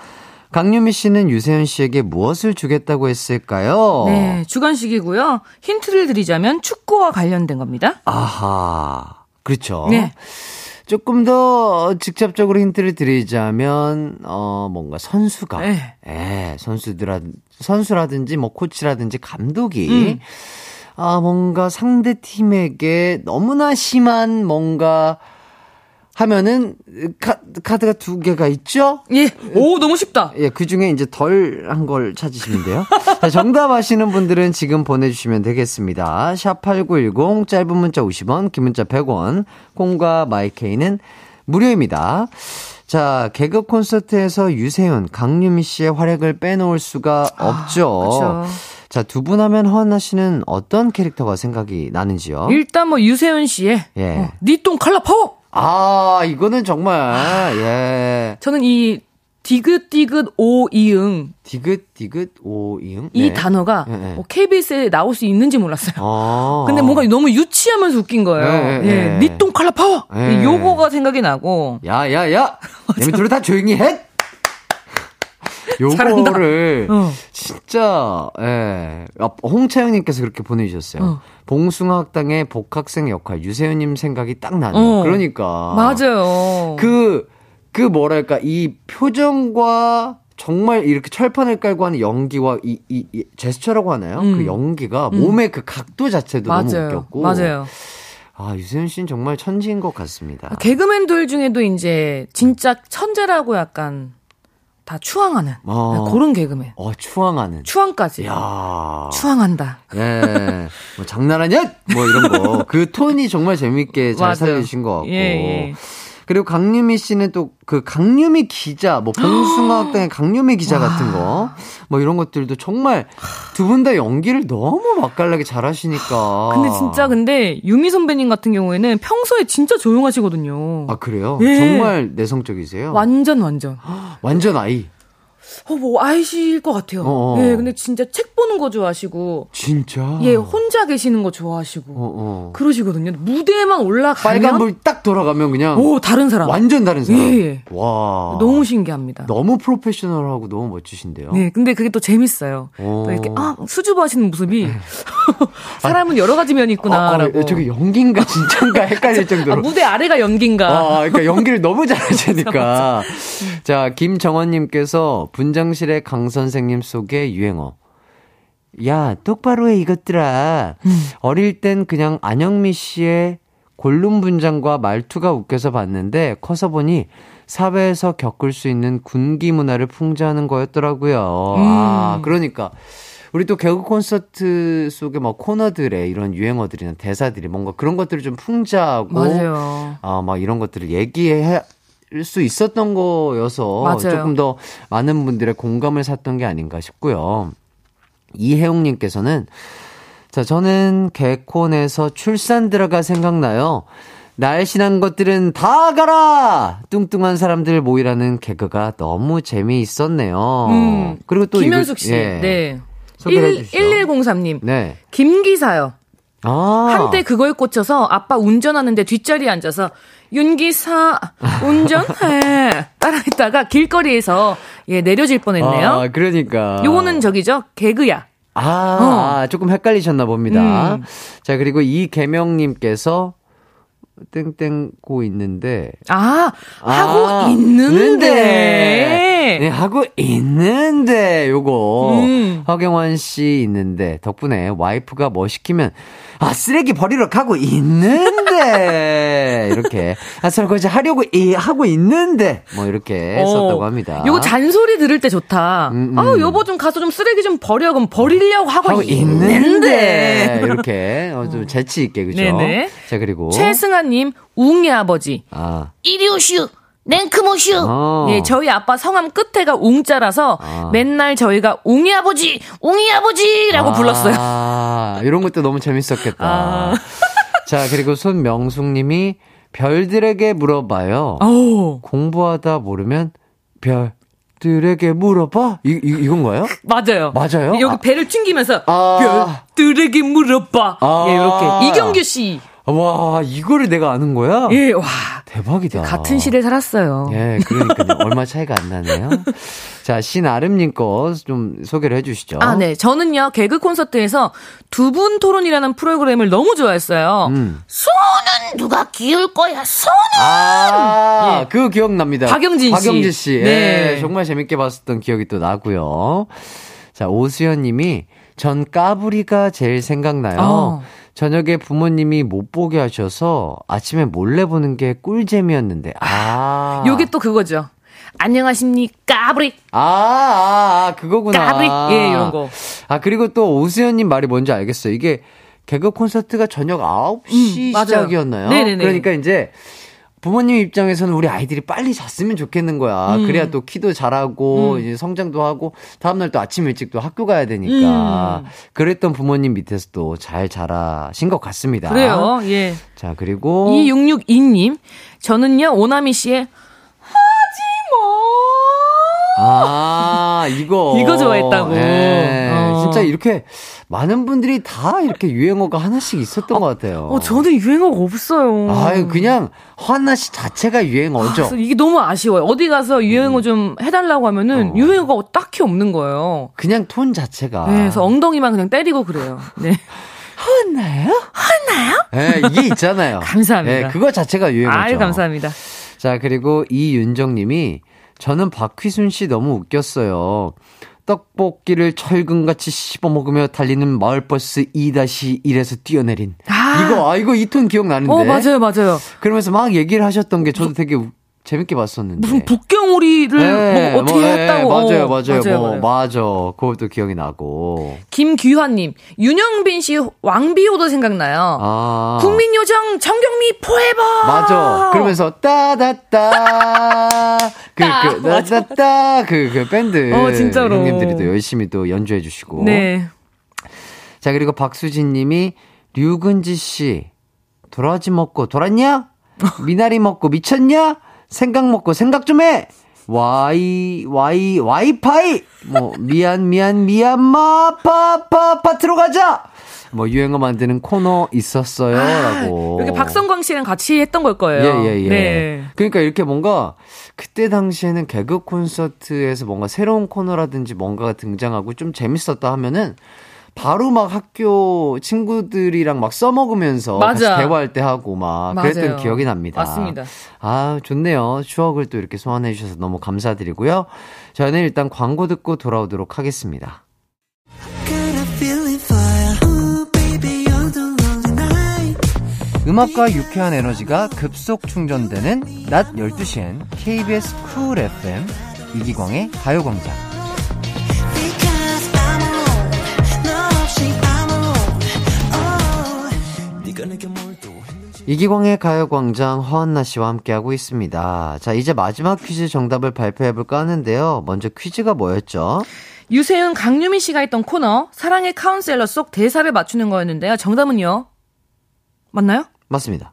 Speaker 1: 강유미 씨는 유세윤 씨에게 무엇을 주겠다고 했을까요?
Speaker 9: 네, 주관식이고요. 힌트를 드리자면 축구와 관련된 겁니다.
Speaker 1: 아하. 그렇죠.
Speaker 9: 네.
Speaker 1: 조금 더 직접적으로 힌트를 드리자면 어 뭔가 선수가
Speaker 9: 네.
Speaker 1: 예, 선수들아 선수라든지 뭐 코치라든지 감독이
Speaker 9: 음.
Speaker 1: 아 뭔가 상대 팀에게 너무나 심한 뭔가 하면은 카, 카드가 두 개가 있죠?
Speaker 9: 예. 오, 너무 쉽다.
Speaker 1: 예, 그 중에 이제 덜 한 걸 찾으시면 돼요. 자, 정답 아시는 분들은 지금 보내주시면 되겠습니다. 샵8910, 짧은 문자 50원, 긴 문자 100원, 콩과 마이케이는 무료입니다. 자, 개그 콘서트에서 유세윤, 강유미 씨의 활약을 빼놓을 수가 없죠.
Speaker 9: 그쵸.
Speaker 1: 자, 두 분 하면 허안나 씨는 어떤 캐릭터가 생각이 나는지요?
Speaker 9: 일단 뭐 유세윤 씨의
Speaker 1: 예.
Speaker 9: 어, 니똥 칼라 파워.
Speaker 1: 아, 이거는 정말, 예.
Speaker 9: 저는 이 디귿디귿 오이응
Speaker 1: 디귿, 디귿, 오, 이응?
Speaker 9: 이
Speaker 1: 네.
Speaker 9: 단어가
Speaker 1: 네, 네.
Speaker 9: 뭐 KBS에 나올 수 있는지 몰랐어요.
Speaker 1: 아. *laughs*
Speaker 9: 근데 뭔가 너무 유치하면서 웃긴 거예요.
Speaker 1: 네.
Speaker 9: 니똥 칼라 파워.
Speaker 1: 네.
Speaker 9: 요거가 생각이 나고.
Speaker 1: 야, 야, 야! *laughs* 얘네들은 다 조용히 해! 요거를
Speaker 9: 어.
Speaker 1: 진짜 예. 아, 홍차영 님께서 그렇게 보내 주셨어요.
Speaker 9: 어.
Speaker 1: 봉숭아 학당의 복학생 역할 유세윤 님 생각이 딱 나네요.
Speaker 9: 어.
Speaker 1: 그러니까
Speaker 9: 맞아요.
Speaker 1: 그, 그 뭐랄까, 이 표정과 정말 이렇게 철판을 깔고 하는 연기와 이, 이, 이 제스처라고 하나요?
Speaker 9: 음.
Speaker 1: 그 연기가 몸의 그 각도 자체도 너무
Speaker 9: 맞아요.
Speaker 1: 웃겼고.
Speaker 9: 맞아요.
Speaker 1: 아, 유세윤 씨는 정말 천지인 것 같습니다.
Speaker 9: 개그맨들 중에도 이제 진짜 천재라고 약간 다 추앙하는
Speaker 1: 어.
Speaker 9: 그런 개그맨.
Speaker 1: 어, 추앙하는.
Speaker 9: 추앙까지.
Speaker 1: 야
Speaker 9: 추앙한다.
Speaker 1: 예. 뭐 장난하냐? 뭐 이런 거. 그 톤이 정말 재밌게 잘. *laughs* 살려주신 것 같고.
Speaker 9: 예, 예.
Speaker 1: 그리고 강유미 씨는 또 그 강유미 기자, 뭐 봉숭아학당의 *gasps* 강유미 기자 같은 거, 뭐 이런 것들도 정말 두 분 다 연기를 너무 맛깔나게 잘하시니까. *gasps*
Speaker 9: 근데 진짜 근데 유미 선배님 같은 경우에는 평소에 진짜 조용하시거든요.
Speaker 1: 아 그래요?
Speaker 9: 예.
Speaker 1: 정말 내성적이세요?
Speaker 9: 완전 완전. *gasps*
Speaker 1: 완전 아이.
Speaker 9: 어, 뭐 아이실 것 같아요.
Speaker 1: 어, 어.
Speaker 9: 예, 근데 진짜 책 보는 거 좋아하시고,
Speaker 1: 진짜.
Speaker 9: 예, 혼자 계시는 거 좋아하시고,
Speaker 1: 어, 어.
Speaker 9: 그러시거든요. 무대에만 올라가면
Speaker 1: 빨간불 딱 돌아가면 그냥
Speaker 9: 오 다른 사람.
Speaker 1: 완전 다른 사람.
Speaker 9: 예, 예.
Speaker 1: 와.
Speaker 9: 너무 신기합니다.
Speaker 1: 너무 프로페셔널하고 너무 멋지신데요.
Speaker 9: 네, 근데 그게 또 재밌어요.
Speaker 1: 오.
Speaker 9: 또 이렇게 아 수줍어 하시는 모습이 *laughs* 사람은 여러 가지 면이 있구나라고.
Speaker 1: 아, 아, 저게 연기인가 진짜인가 헷갈릴 *laughs*
Speaker 9: 아,
Speaker 1: 정도로.
Speaker 9: 무대 아래가 연기인가?
Speaker 1: 아, 그러니까 연기를 너무 잘하시니까. *laughs* 자, 김정원님께서 분장실의 강 선생님 속의 유행어. 야, 똑바로 해, 이것들아. 어릴 땐 그냥 안영미 씨의 골룸 분장과 말투가 웃겨서 봤는데, 커서 보니 사회에서 겪을 수 있는 군기 문화를 풍자하는 거였더라고요. 아, 그러니까. 우리 또 개그 콘서트 속의 뭐 코너들의 이런 유행어들이나 대사들이 뭔가 그런 것들을 좀 풍자하고
Speaker 9: 맞아요.
Speaker 1: 아, 막 이런 것들을 얘기할 수 있었던 거여서
Speaker 9: 맞아요.
Speaker 1: 조금 더 많은 분들의 공감을 샀던 게 아닌가 싶고요. 이혜웅님께서는 자, 저는 개콘에서 출산 들어가 생각나요. 날씬한 것들은 다 가라! 뚱뚱한 사람들 모이라는 개그가 너무 재미있었네요.
Speaker 9: 음,
Speaker 1: 그리고 또
Speaker 9: 김현숙
Speaker 1: 이거-
Speaker 9: 씨.
Speaker 1: 예.
Speaker 9: 네.
Speaker 1: 소개해
Speaker 9: 1,
Speaker 1: 주시죠.
Speaker 9: 1103님.
Speaker 1: 네.
Speaker 9: 김기사요.
Speaker 1: 아.
Speaker 9: 한때 그거에 꽂혀서 아빠 운전하는데 뒷자리에 앉아서 윤기사 운전해 *laughs* 따라했다가 길거리에서 예 내려질 뻔했네요.
Speaker 1: 아, 그러니까.
Speaker 9: 요거는 저기죠 개그야.
Speaker 1: 아,
Speaker 9: 어.
Speaker 1: 아, 조금 헷갈리셨나 봅니다.
Speaker 9: 음.
Speaker 1: 자, 그리고 이계명님께서 땡땡고 있는데.
Speaker 9: 아 하고
Speaker 1: 아,
Speaker 9: 있는데.
Speaker 1: 네, 하고 있는데, 요거.
Speaker 9: 음.
Speaker 1: 허경환 씨 있는데, 덕분에 와이프가 뭐 시키면, 아, 쓰레기 버리러 가고 있는데, *laughs* 이렇게. 아, 설거지 하려고 이, 하고 있는데, 뭐, 이렇게 썼다고 합니다.
Speaker 9: 어, 요거 잔소리 들을 때 좋다.
Speaker 1: 음, 음.
Speaker 9: 아 여보 좀 가서 좀 쓰레기 좀 버려 그럼 버리려고 하고,
Speaker 1: 하고
Speaker 9: 있는데.
Speaker 1: 있는데, *laughs* 이렇게, 어, 좀 재치있게, 그죠?
Speaker 9: 네네.
Speaker 1: 자, 그리고.
Speaker 9: 최승아님 웅이 아버지
Speaker 1: 아,
Speaker 9: 이리 오슈 냉크모슈
Speaker 1: 어.
Speaker 9: 예 저희 아빠 성함 끝에가 웅자라서
Speaker 1: 아.
Speaker 9: 맨날 저희가 웅이 아버지 웅이 아버지라고 불렀어요.
Speaker 1: 아, 이런 것도 너무 재밌었겠다.
Speaker 9: 아. *laughs*
Speaker 1: 자, 그리고 손명숙 님이 별들에게 물어봐요.
Speaker 9: 오
Speaker 1: 공부하다 모르면 별 들에게 물어봐? 이, 이, 이건가요?
Speaker 9: 맞아요.
Speaker 1: 맞아요?
Speaker 9: 여기
Speaker 1: 아.
Speaker 9: 배를 튕기면서
Speaker 1: 아.
Speaker 9: 별들에게 물어봐.
Speaker 1: 아.
Speaker 9: 예 이렇게 이경규 씨.
Speaker 1: 와, 이거를 내가 아는 거야?
Speaker 9: 예 와.
Speaker 1: 대박이다.
Speaker 9: 같은 시대 살았어요.
Speaker 1: 예, 그러니까요. 얼마 차이가 안 나네요. *laughs* 자, 신아름님 거 좀 소개를 해주시죠.
Speaker 9: 아, 네. 저는요, 개그 콘서트에서 두 분 토론이라는 프로그램을 너무 좋아했어요.
Speaker 1: 음.
Speaker 9: 손은 누가 기울 거야, 손은!
Speaker 1: 아, 그거 기억납니다.
Speaker 9: 예. 박영진 씨.
Speaker 1: 박영진 씨.
Speaker 9: 네.
Speaker 1: 예, 정말 재밌게 봤었던 기억이 또 나고요. 자, 오수연 님이 전 까불이가 제일 생각나요.
Speaker 9: 어.
Speaker 1: 저녁에 부모님이 못 보게 하셔서 아침에 몰래 보는 게 꿀잼이었는데. 아.
Speaker 9: 요게 또 그거죠. 안녕하십니까, 브릭.
Speaker 1: 아, 아, 아, 그거구나.
Speaker 9: 까브릭. 예, 이런 거.
Speaker 1: 아, 그리고 또 오수연님 말이 뭔지 알겠어요. 이게 개그 콘서트가 저녁 9시
Speaker 9: 음.
Speaker 1: 시작이었나요?
Speaker 9: 네네네.
Speaker 1: 그러니까 이제 부모님 입장에서는 우리 아이들이 빨리 잤으면 좋겠는 거야.
Speaker 9: 음.
Speaker 1: 그래야 또 키도 잘하고
Speaker 9: 음.
Speaker 1: 이제 성장도 하고 다음날 또 아침 일찍 또 학교 가야 되니까.
Speaker 9: 음.
Speaker 1: 그랬던 부모님 밑에서 또 잘 자라신 것 같습니다.
Speaker 9: 그래요, 예.
Speaker 1: 자, 그리고
Speaker 9: 2662님, 저는요, 오나미 씨의
Speaker 1: 아, 이거. *laughs*
Speaker 9: 이거 좋아했다고.
Speaker 1: 예.
Speaker 9: 어.
Speaker 1: 진짜 이렇게 많은 분들이 다 이렇게 유행어가 하나씩 있었던 것 같아요.
Speaker 9: 어, 저는 유행어가 없어요.
Speaker 1: 아유, 그냥 허한나 씨 자체가 유행어죠.
Speaker 9: 그래서 이게 너무 아쉬워요. 어디 가서 유행어 좀 해달라고 하면은
Speaker 1: 어.
Speaker 9: 유행어가 딱히 없는 거예요.
Speaker 1: 그냥 톤 자체가.
Speaker 9: 네, 그래서 엉덩이만 그냥 때리고 그래요. 네.
Speaker 1: 허한나요? 허한나요? 예, 이게 있잖아요. *laughs*
Speaker 9: 감사합니다.
Speaker 1: 예, 그거 자체가 유행어죠.
Speaker 9: 아유, 감사합니다.
Speaker 1: 자, 그리고 이윤정 님이 저는 박휘순 씨 너무 웃겼어요. 떡볶이를 철근같이 씹어먹으며 달리는 마을버스 2-1에서 뛰어내린.
Speaker 9: 아.
Speaker 1: 이거, 아, 이거 이 톤 기억나는데.
Speaker 9: 어, 맞아요, 맞아요.
Speaker 1: 그러면서 막 얘기를 하셨던 게 저도 되게 우- 재밌게 봤었는데.
Speaker 9: 무슨 복경오리를
Speaker 1: 네,
Speaker 9: 뭐 어떻게
Speaker 1: 뭐, 예,
Speaker 9: 했다고.
Speaker 1: 맞아요,
Speaker 9: 어,
Speaker 1: 맞아요.
Speaker 9: 맞아요,
Speaker 1: 뭐,
Speaker 9: 맞아요.
Speaker 1: 맞아. 그것도 기억이 나고.
Speaker 9: 김규환님, 윤영빈 씨 왕비호도 생각나요.
Speaker 1: 아.
Speaker 9: 국민요정 정경미 포에버.
Speaker 1: 맞아. 그러면서 따다따 그,
Speaker 9: 따,
Speaker 1: 그, 따다따 그, 그 밴드.
Speaker 9: 어, 진짜로.
Speaker 1: 형님들이 또 열심히 또 연주해 주시고.
Speaker 9: 네.
Speaker 1: 자, 그리고 박수진 님이 류근지 씨, 도라지 먹고 돌았냐? 미나리 먹고 미쳤냐? 생각 먹고 생각 좀 해! 와이, 와이, 와이파이! 뭐, 미안, 미안, 미얀마, 파, 파, 파트로 가자! 뭐, 유행어 만드는 코너 있었어요. 라고.
Speaker 9: 여기 아, 박성광 씨랑 같이 했던 걸 거예요.
Speaker 1: 예, 예, 예.
Speaker 9: 네.
Speaker 1: 그러니까 이렇게 뭔가 그때 당시에는 개그 콘서트에서 뭔가 새로운 코너라든지 뭔가가 등장하고 좀 재밌었다 하면은 바로 막 학교 친구들이랑 막 써먹으면서. 대화할 때 하고 막 그랬던
Speaker 9: 맞아요.
Speaker 1: 기억이 납니다.
Speaker 9: 맞습니다.
Speaker 1: 아, 좋네요. 추억을 또 이렇게 소환해 주셔서 너무 감사드리고요. 저는 일단 광고 듣고 돌아오도록 하겠습니다. 음악과 유쾌한 에너지가 급속 충전되는 낮 12시엔 KBS 쿨 FM 이기광의 가요광장. 이기광의 가요광장 허한나 씨와 함께하고 있습니다. 자, 이제 마지막 퀴즈 정답을 발표해볼까 하는데요. 먼저 퀴즈가 뭐였죠?
Speaker 9: 유세윤 강유미 씨가 했던 코너 사랑의 카운셀러 속 대사를 맞추는 거였는데요. 정답은요. 맞나요?
Speaker 1: 맞습니다.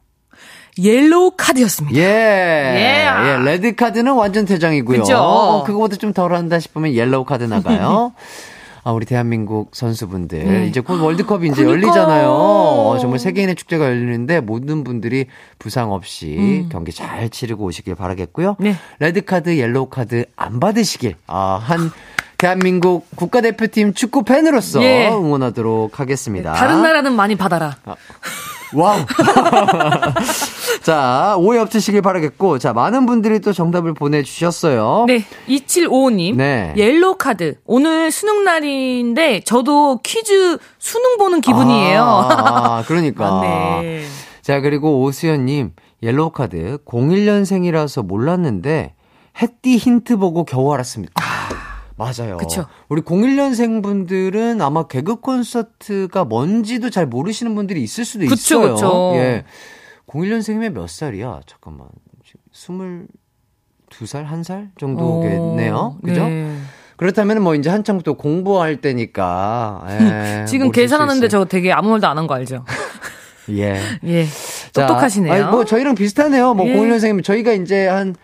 Speaker 9: 옐로우 카드였습니다.
Speaker 1: 예.
Speaker 9: 예.
Speaker 1: 예, 레드 카드는 완전 퇴장이고요.
Speaker 9: 그죠?
Speaker 1: 어, 그거보다 좀 덜 한다 싶으면 옐로우 카드 나가요. *laughs* 아, 우리 대한민국 선수분들.
Speaker 9: 네.
Speaker 1: 이제 곧 월드컵이 이제
Speaker 9: 그러니까.
Speaker 1: 열리잖아요. 어, 정말 세계인의 축제가 열리는데 모든 분들이 부상 없이
Speaker 9: 음.
Speaker 1: 경기 잘 치르고 오시길 바라겠고요.
Speaker 9: 네.
Speaker 1: 레드 카드, 옐로우 카드 안 받으시길. 아, 한 대한민국 국가대표팀 축구 팬으로서
Speaker 9: 예.
Speaker 1: 응원하도록 하겠습니다.
Speaker 9: 다른 나라는 많이 받아라.
Speaker 1: Wow. *laughs* 자, 오해 없으시길 바라겠고, 자, 많은 분들이 또 정답을 보내주셨어요.
Speaker 9: 네, 2755님.
Speaker 1: 네.
Speaker 9: 옐로우 카드. 오늘 수능 날인데 저도 퀴즈 수능 보는 기분이에요.
Speaker 1: 아, *laughs* 그러니까.
Speaker 9: 맞네.
Speaker 1: 자, 그리고 오수연님, 옐로우 카드 01년생이라서 몰랐는데, 햇띠 힌트 보고 겨우 알았습니다. 맞아요.
Speaker 9: 그쵸.
Speaker 1: 우리 01년생 분들은 아마 개그 콘서트가 뭔지도 잘 모르시는 분들이 있을 수도
Speaker 9: 그쵸,
Speaker 1: 있어요.
Speaker 9: 그쵸.
Speaker 1: 예. 01년생이면 몇 살이야? 잠깐만. 지금 22살, 1살 정도겠네요. 그죠?
Speaker 9: 네.
Speaker 1: 그렇다면 뭐 이제 한창 또 공부할 때니까. 예, *laughs*
Speaker 9: 지금 계산하는데. 저 되게 아무 말도 안 한 거 알죠? *laughs*
Speaker 1: 예.
Speaker 9: 예.
Speaker 1: 자,
Speaker 9: 똑똑하시네요.
Speaker 1: 아니, 뭐 저희랑 비슷하네요. 뭐
Speaker 9: 예.
Speaker 1: 01년생이면 저희가 이제 한,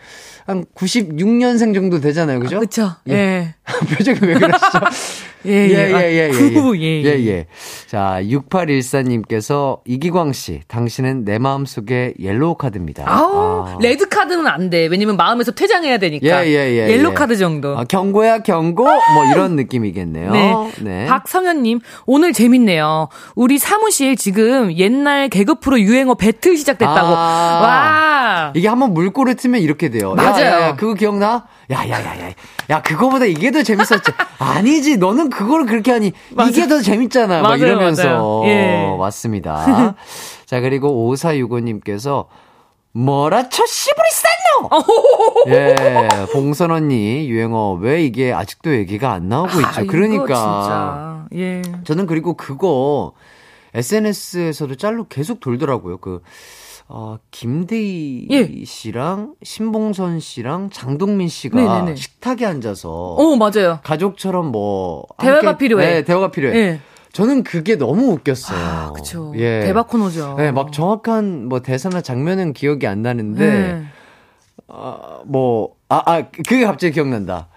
Speaker 1: 한 96년생 정도 되잖아요. 그죠?
Speaker 9: 그쵸.
Speaker 1: 예.
Speaker 9: 예. *laughs*
Speaker 1: 표정이 왜 그러시죠? *laughs*
Speaker 9: 예,
Speaker 1: 예,
Speaker 9: 예.
Speaker 1: 예, 예, 예.
Speaker 9: 구, 예,
Speaker 1: 예,
Speaker 9: 예.
Speaker 1: 예. 자, 6814님께서 이기광 씨, 당신은 내 마음속에 옐로우 카드입니다.
Speaker 9: 아우,
Speaker 1: 아.
Speaker 9: 레드 카드는 안 돼. 왜냐면 마음에서 퇴장해야 되니까.
Speaker 1: 예, 예, 예,
Speaker 9: 옐로
Speaker 1: 예.
Speaker 9: 카드 정도.
Speaker 1: 아, 경고야, 경고? 뭐 이런 느낌이겠네요.
Speaker 9: 네.
Speaker 1: 네.
Speaker 9: 박성현님, 오늘 재밌네요. 우리 사무실 지금 옛날 개그 프로 유행어 배틀 시작됐다고.
Speaker 1: 아.
Speaker 9: 와.
Speaker 1: 이게 한번 물꼬를 트면 이렇게 돼요. 야,
Speaker 9: 맞아요.
Speaker 1: 야, 야, 그거 기억나? 야, 야, 야, 야. 야, 그거보다 이게 더 재밌었지. *laughs* 아니지, 너는 그거를 그렇게 하니 이게 더 재밌잖아. 막
Speaker 9: 맞아요,
Speaker 1: 이러면서.
Speaker 9: 맞아요. 예.
Speaker 1: 맞습니다. *laughs* 자, 그리고 5465님께서 뭐라 쳐 씨부리 쌌노! 예, 봉선 언니 유행어 왜 이게 아직도 얘기가 안 나오고 있죠.
Speaker 9: 아,
Speaker 1: 그러니까.
Speaker 9: 진짜. 예.
Speaker 1: 저는 그리고 그거 SNS에서도 짤로 계속 돌더라고요. 그, 어, 김대희
Speaker 9: 예.
Speaker 1: 씨랑 신봉선 씨랑 장동민 씨가
Speaker 9: 네네네.
Speaker 1: 식탁에 앉아서
Speaker 9: 오, 맞아요.
Speaker 1: 가족처럼 뭐
Speaker 9: 대화가
Speaker 1: 함께-
Speaker 9: 필요해.
Speaker 1: 네, 대화가 필요해.
Speaker 9: 예.
Speaker 1: 저는 그게 너무 웃겼어요.
Speaker 9: 아, 그쵸.
Speaker 1: 예.
Speaker 9: 대박 코너죠.
Speaker 1: 네, 막 정확한 뭐 대사나 장면은 기억이 안 나는데
Speaker 9: 네.
Speaker 1: 어, 뭐, 아, 아, 그게 갑자기 기억난다.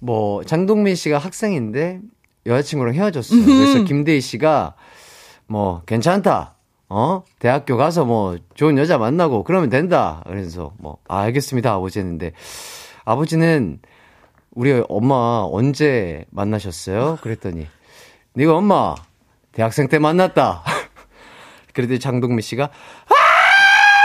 Speaker 1: 뭐, 장동민 씨가 학생인데 여자친구랑 헤어졌어요. 그래서 김대희 씨가 뭐, 괜찮다. 어? 대학교 가서 뭐, 좋은 여자 만나고 그러면 된다. 그래서 뭐, 아, 알겠습니다. 아버지 했는데, 아버지는 우리 엄마 언제 만나셨어요? 그랬더니, 네가 엄마, 대학생 때 만났다. *laughs* 그랬더니 장동민 씨가,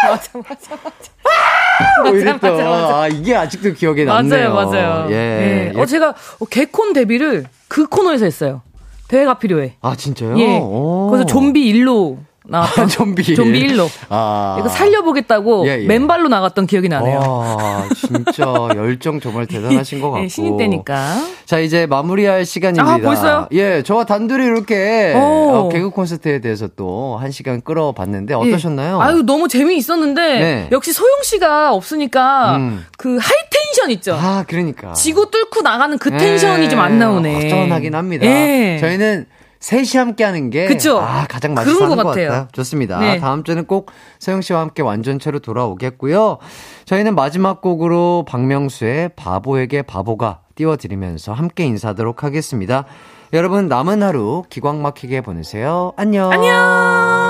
Speaker 9: 맞아, 맞아, 맞아.
Speaker 1: 뭐 이랬던,
Speaker 9: 맞아, 맞아.
Speaker 1: 아, 이게 아직도 기억에 남네요.
Speaker 9: 맞아요, 맞아요.
Speaker 1: 예.
Speaker 9: 어, 제가 어, 개콘 데뷔를 그 코너에서 했어요. 대회가 필요해.
Speaker 1: 아, 진짜요?
Speaker 9: 예.
Speaker 1: 오.
Speaker 9: 그래서 좀비 일로 나왔던.
Speaker 1: 아, 좀비.
Speaker 9: 좀비 일로.
Speaker 1: 아.
Speaker 9: 이거 살려보겠다고
Speaker 1: 예, 예.
Speaker 9: 맨발로 나갔던 기억이 나네요.
Speaker 1: 와, 진짜 *laughs* 열정 정말 대단하신 것 같고.
Speaker 9: 예, 신인 때니까.
Speaker 1: 자, 이제 마무리할 시간입니다.
Speaker 9: 아, 벌써요?
Speaker 1: 예, 저와 단둘이 이렇게
Speaker 9: 오.
Speaker 1: 어, 개그 콘서트에 대해서 또 한 시간 끌어봤는데 어떠셨나요?
Speaker 9: 예. 아유, 너무 재미있었는데,
Speaker 1: 네.
Speaker 9: 역시 소영 씨가 없으니까,
Speaker 1: 음.
Speaker 9: 그 high tension 있죠?
Speaker 1: 아, 그러니까.
Speaker 9: 지구 뚫고 나가는 그 tension이 좀 안 나오네.
Speaker 1: 허전하긴 합니다.
Speaker 9: 예.
Speaker 1: 저희는 셋이 함께 하는 게
Speaker 9: 그쵸?
Speaker 1: 아, 가장 맛있어 하는
Speaker 9: 것
Speaker 1: 것
Speaker 9: 같아요.
Speaker 1: 같아요. 좋습니다.
Speaker 9: 네.
Speaker 1: 다음 주는 꼭 서영 씨와 함께 완전체로 돌아오겠고요. 저희는 마지막 곡으로 박명수의 바보에게 바보가 띄워드리면서 함께 인사하도록 하겠습니다. 여러분 남은 하루 기광 막히게 보내세요. 안녕.
Speaker 9: 안녕!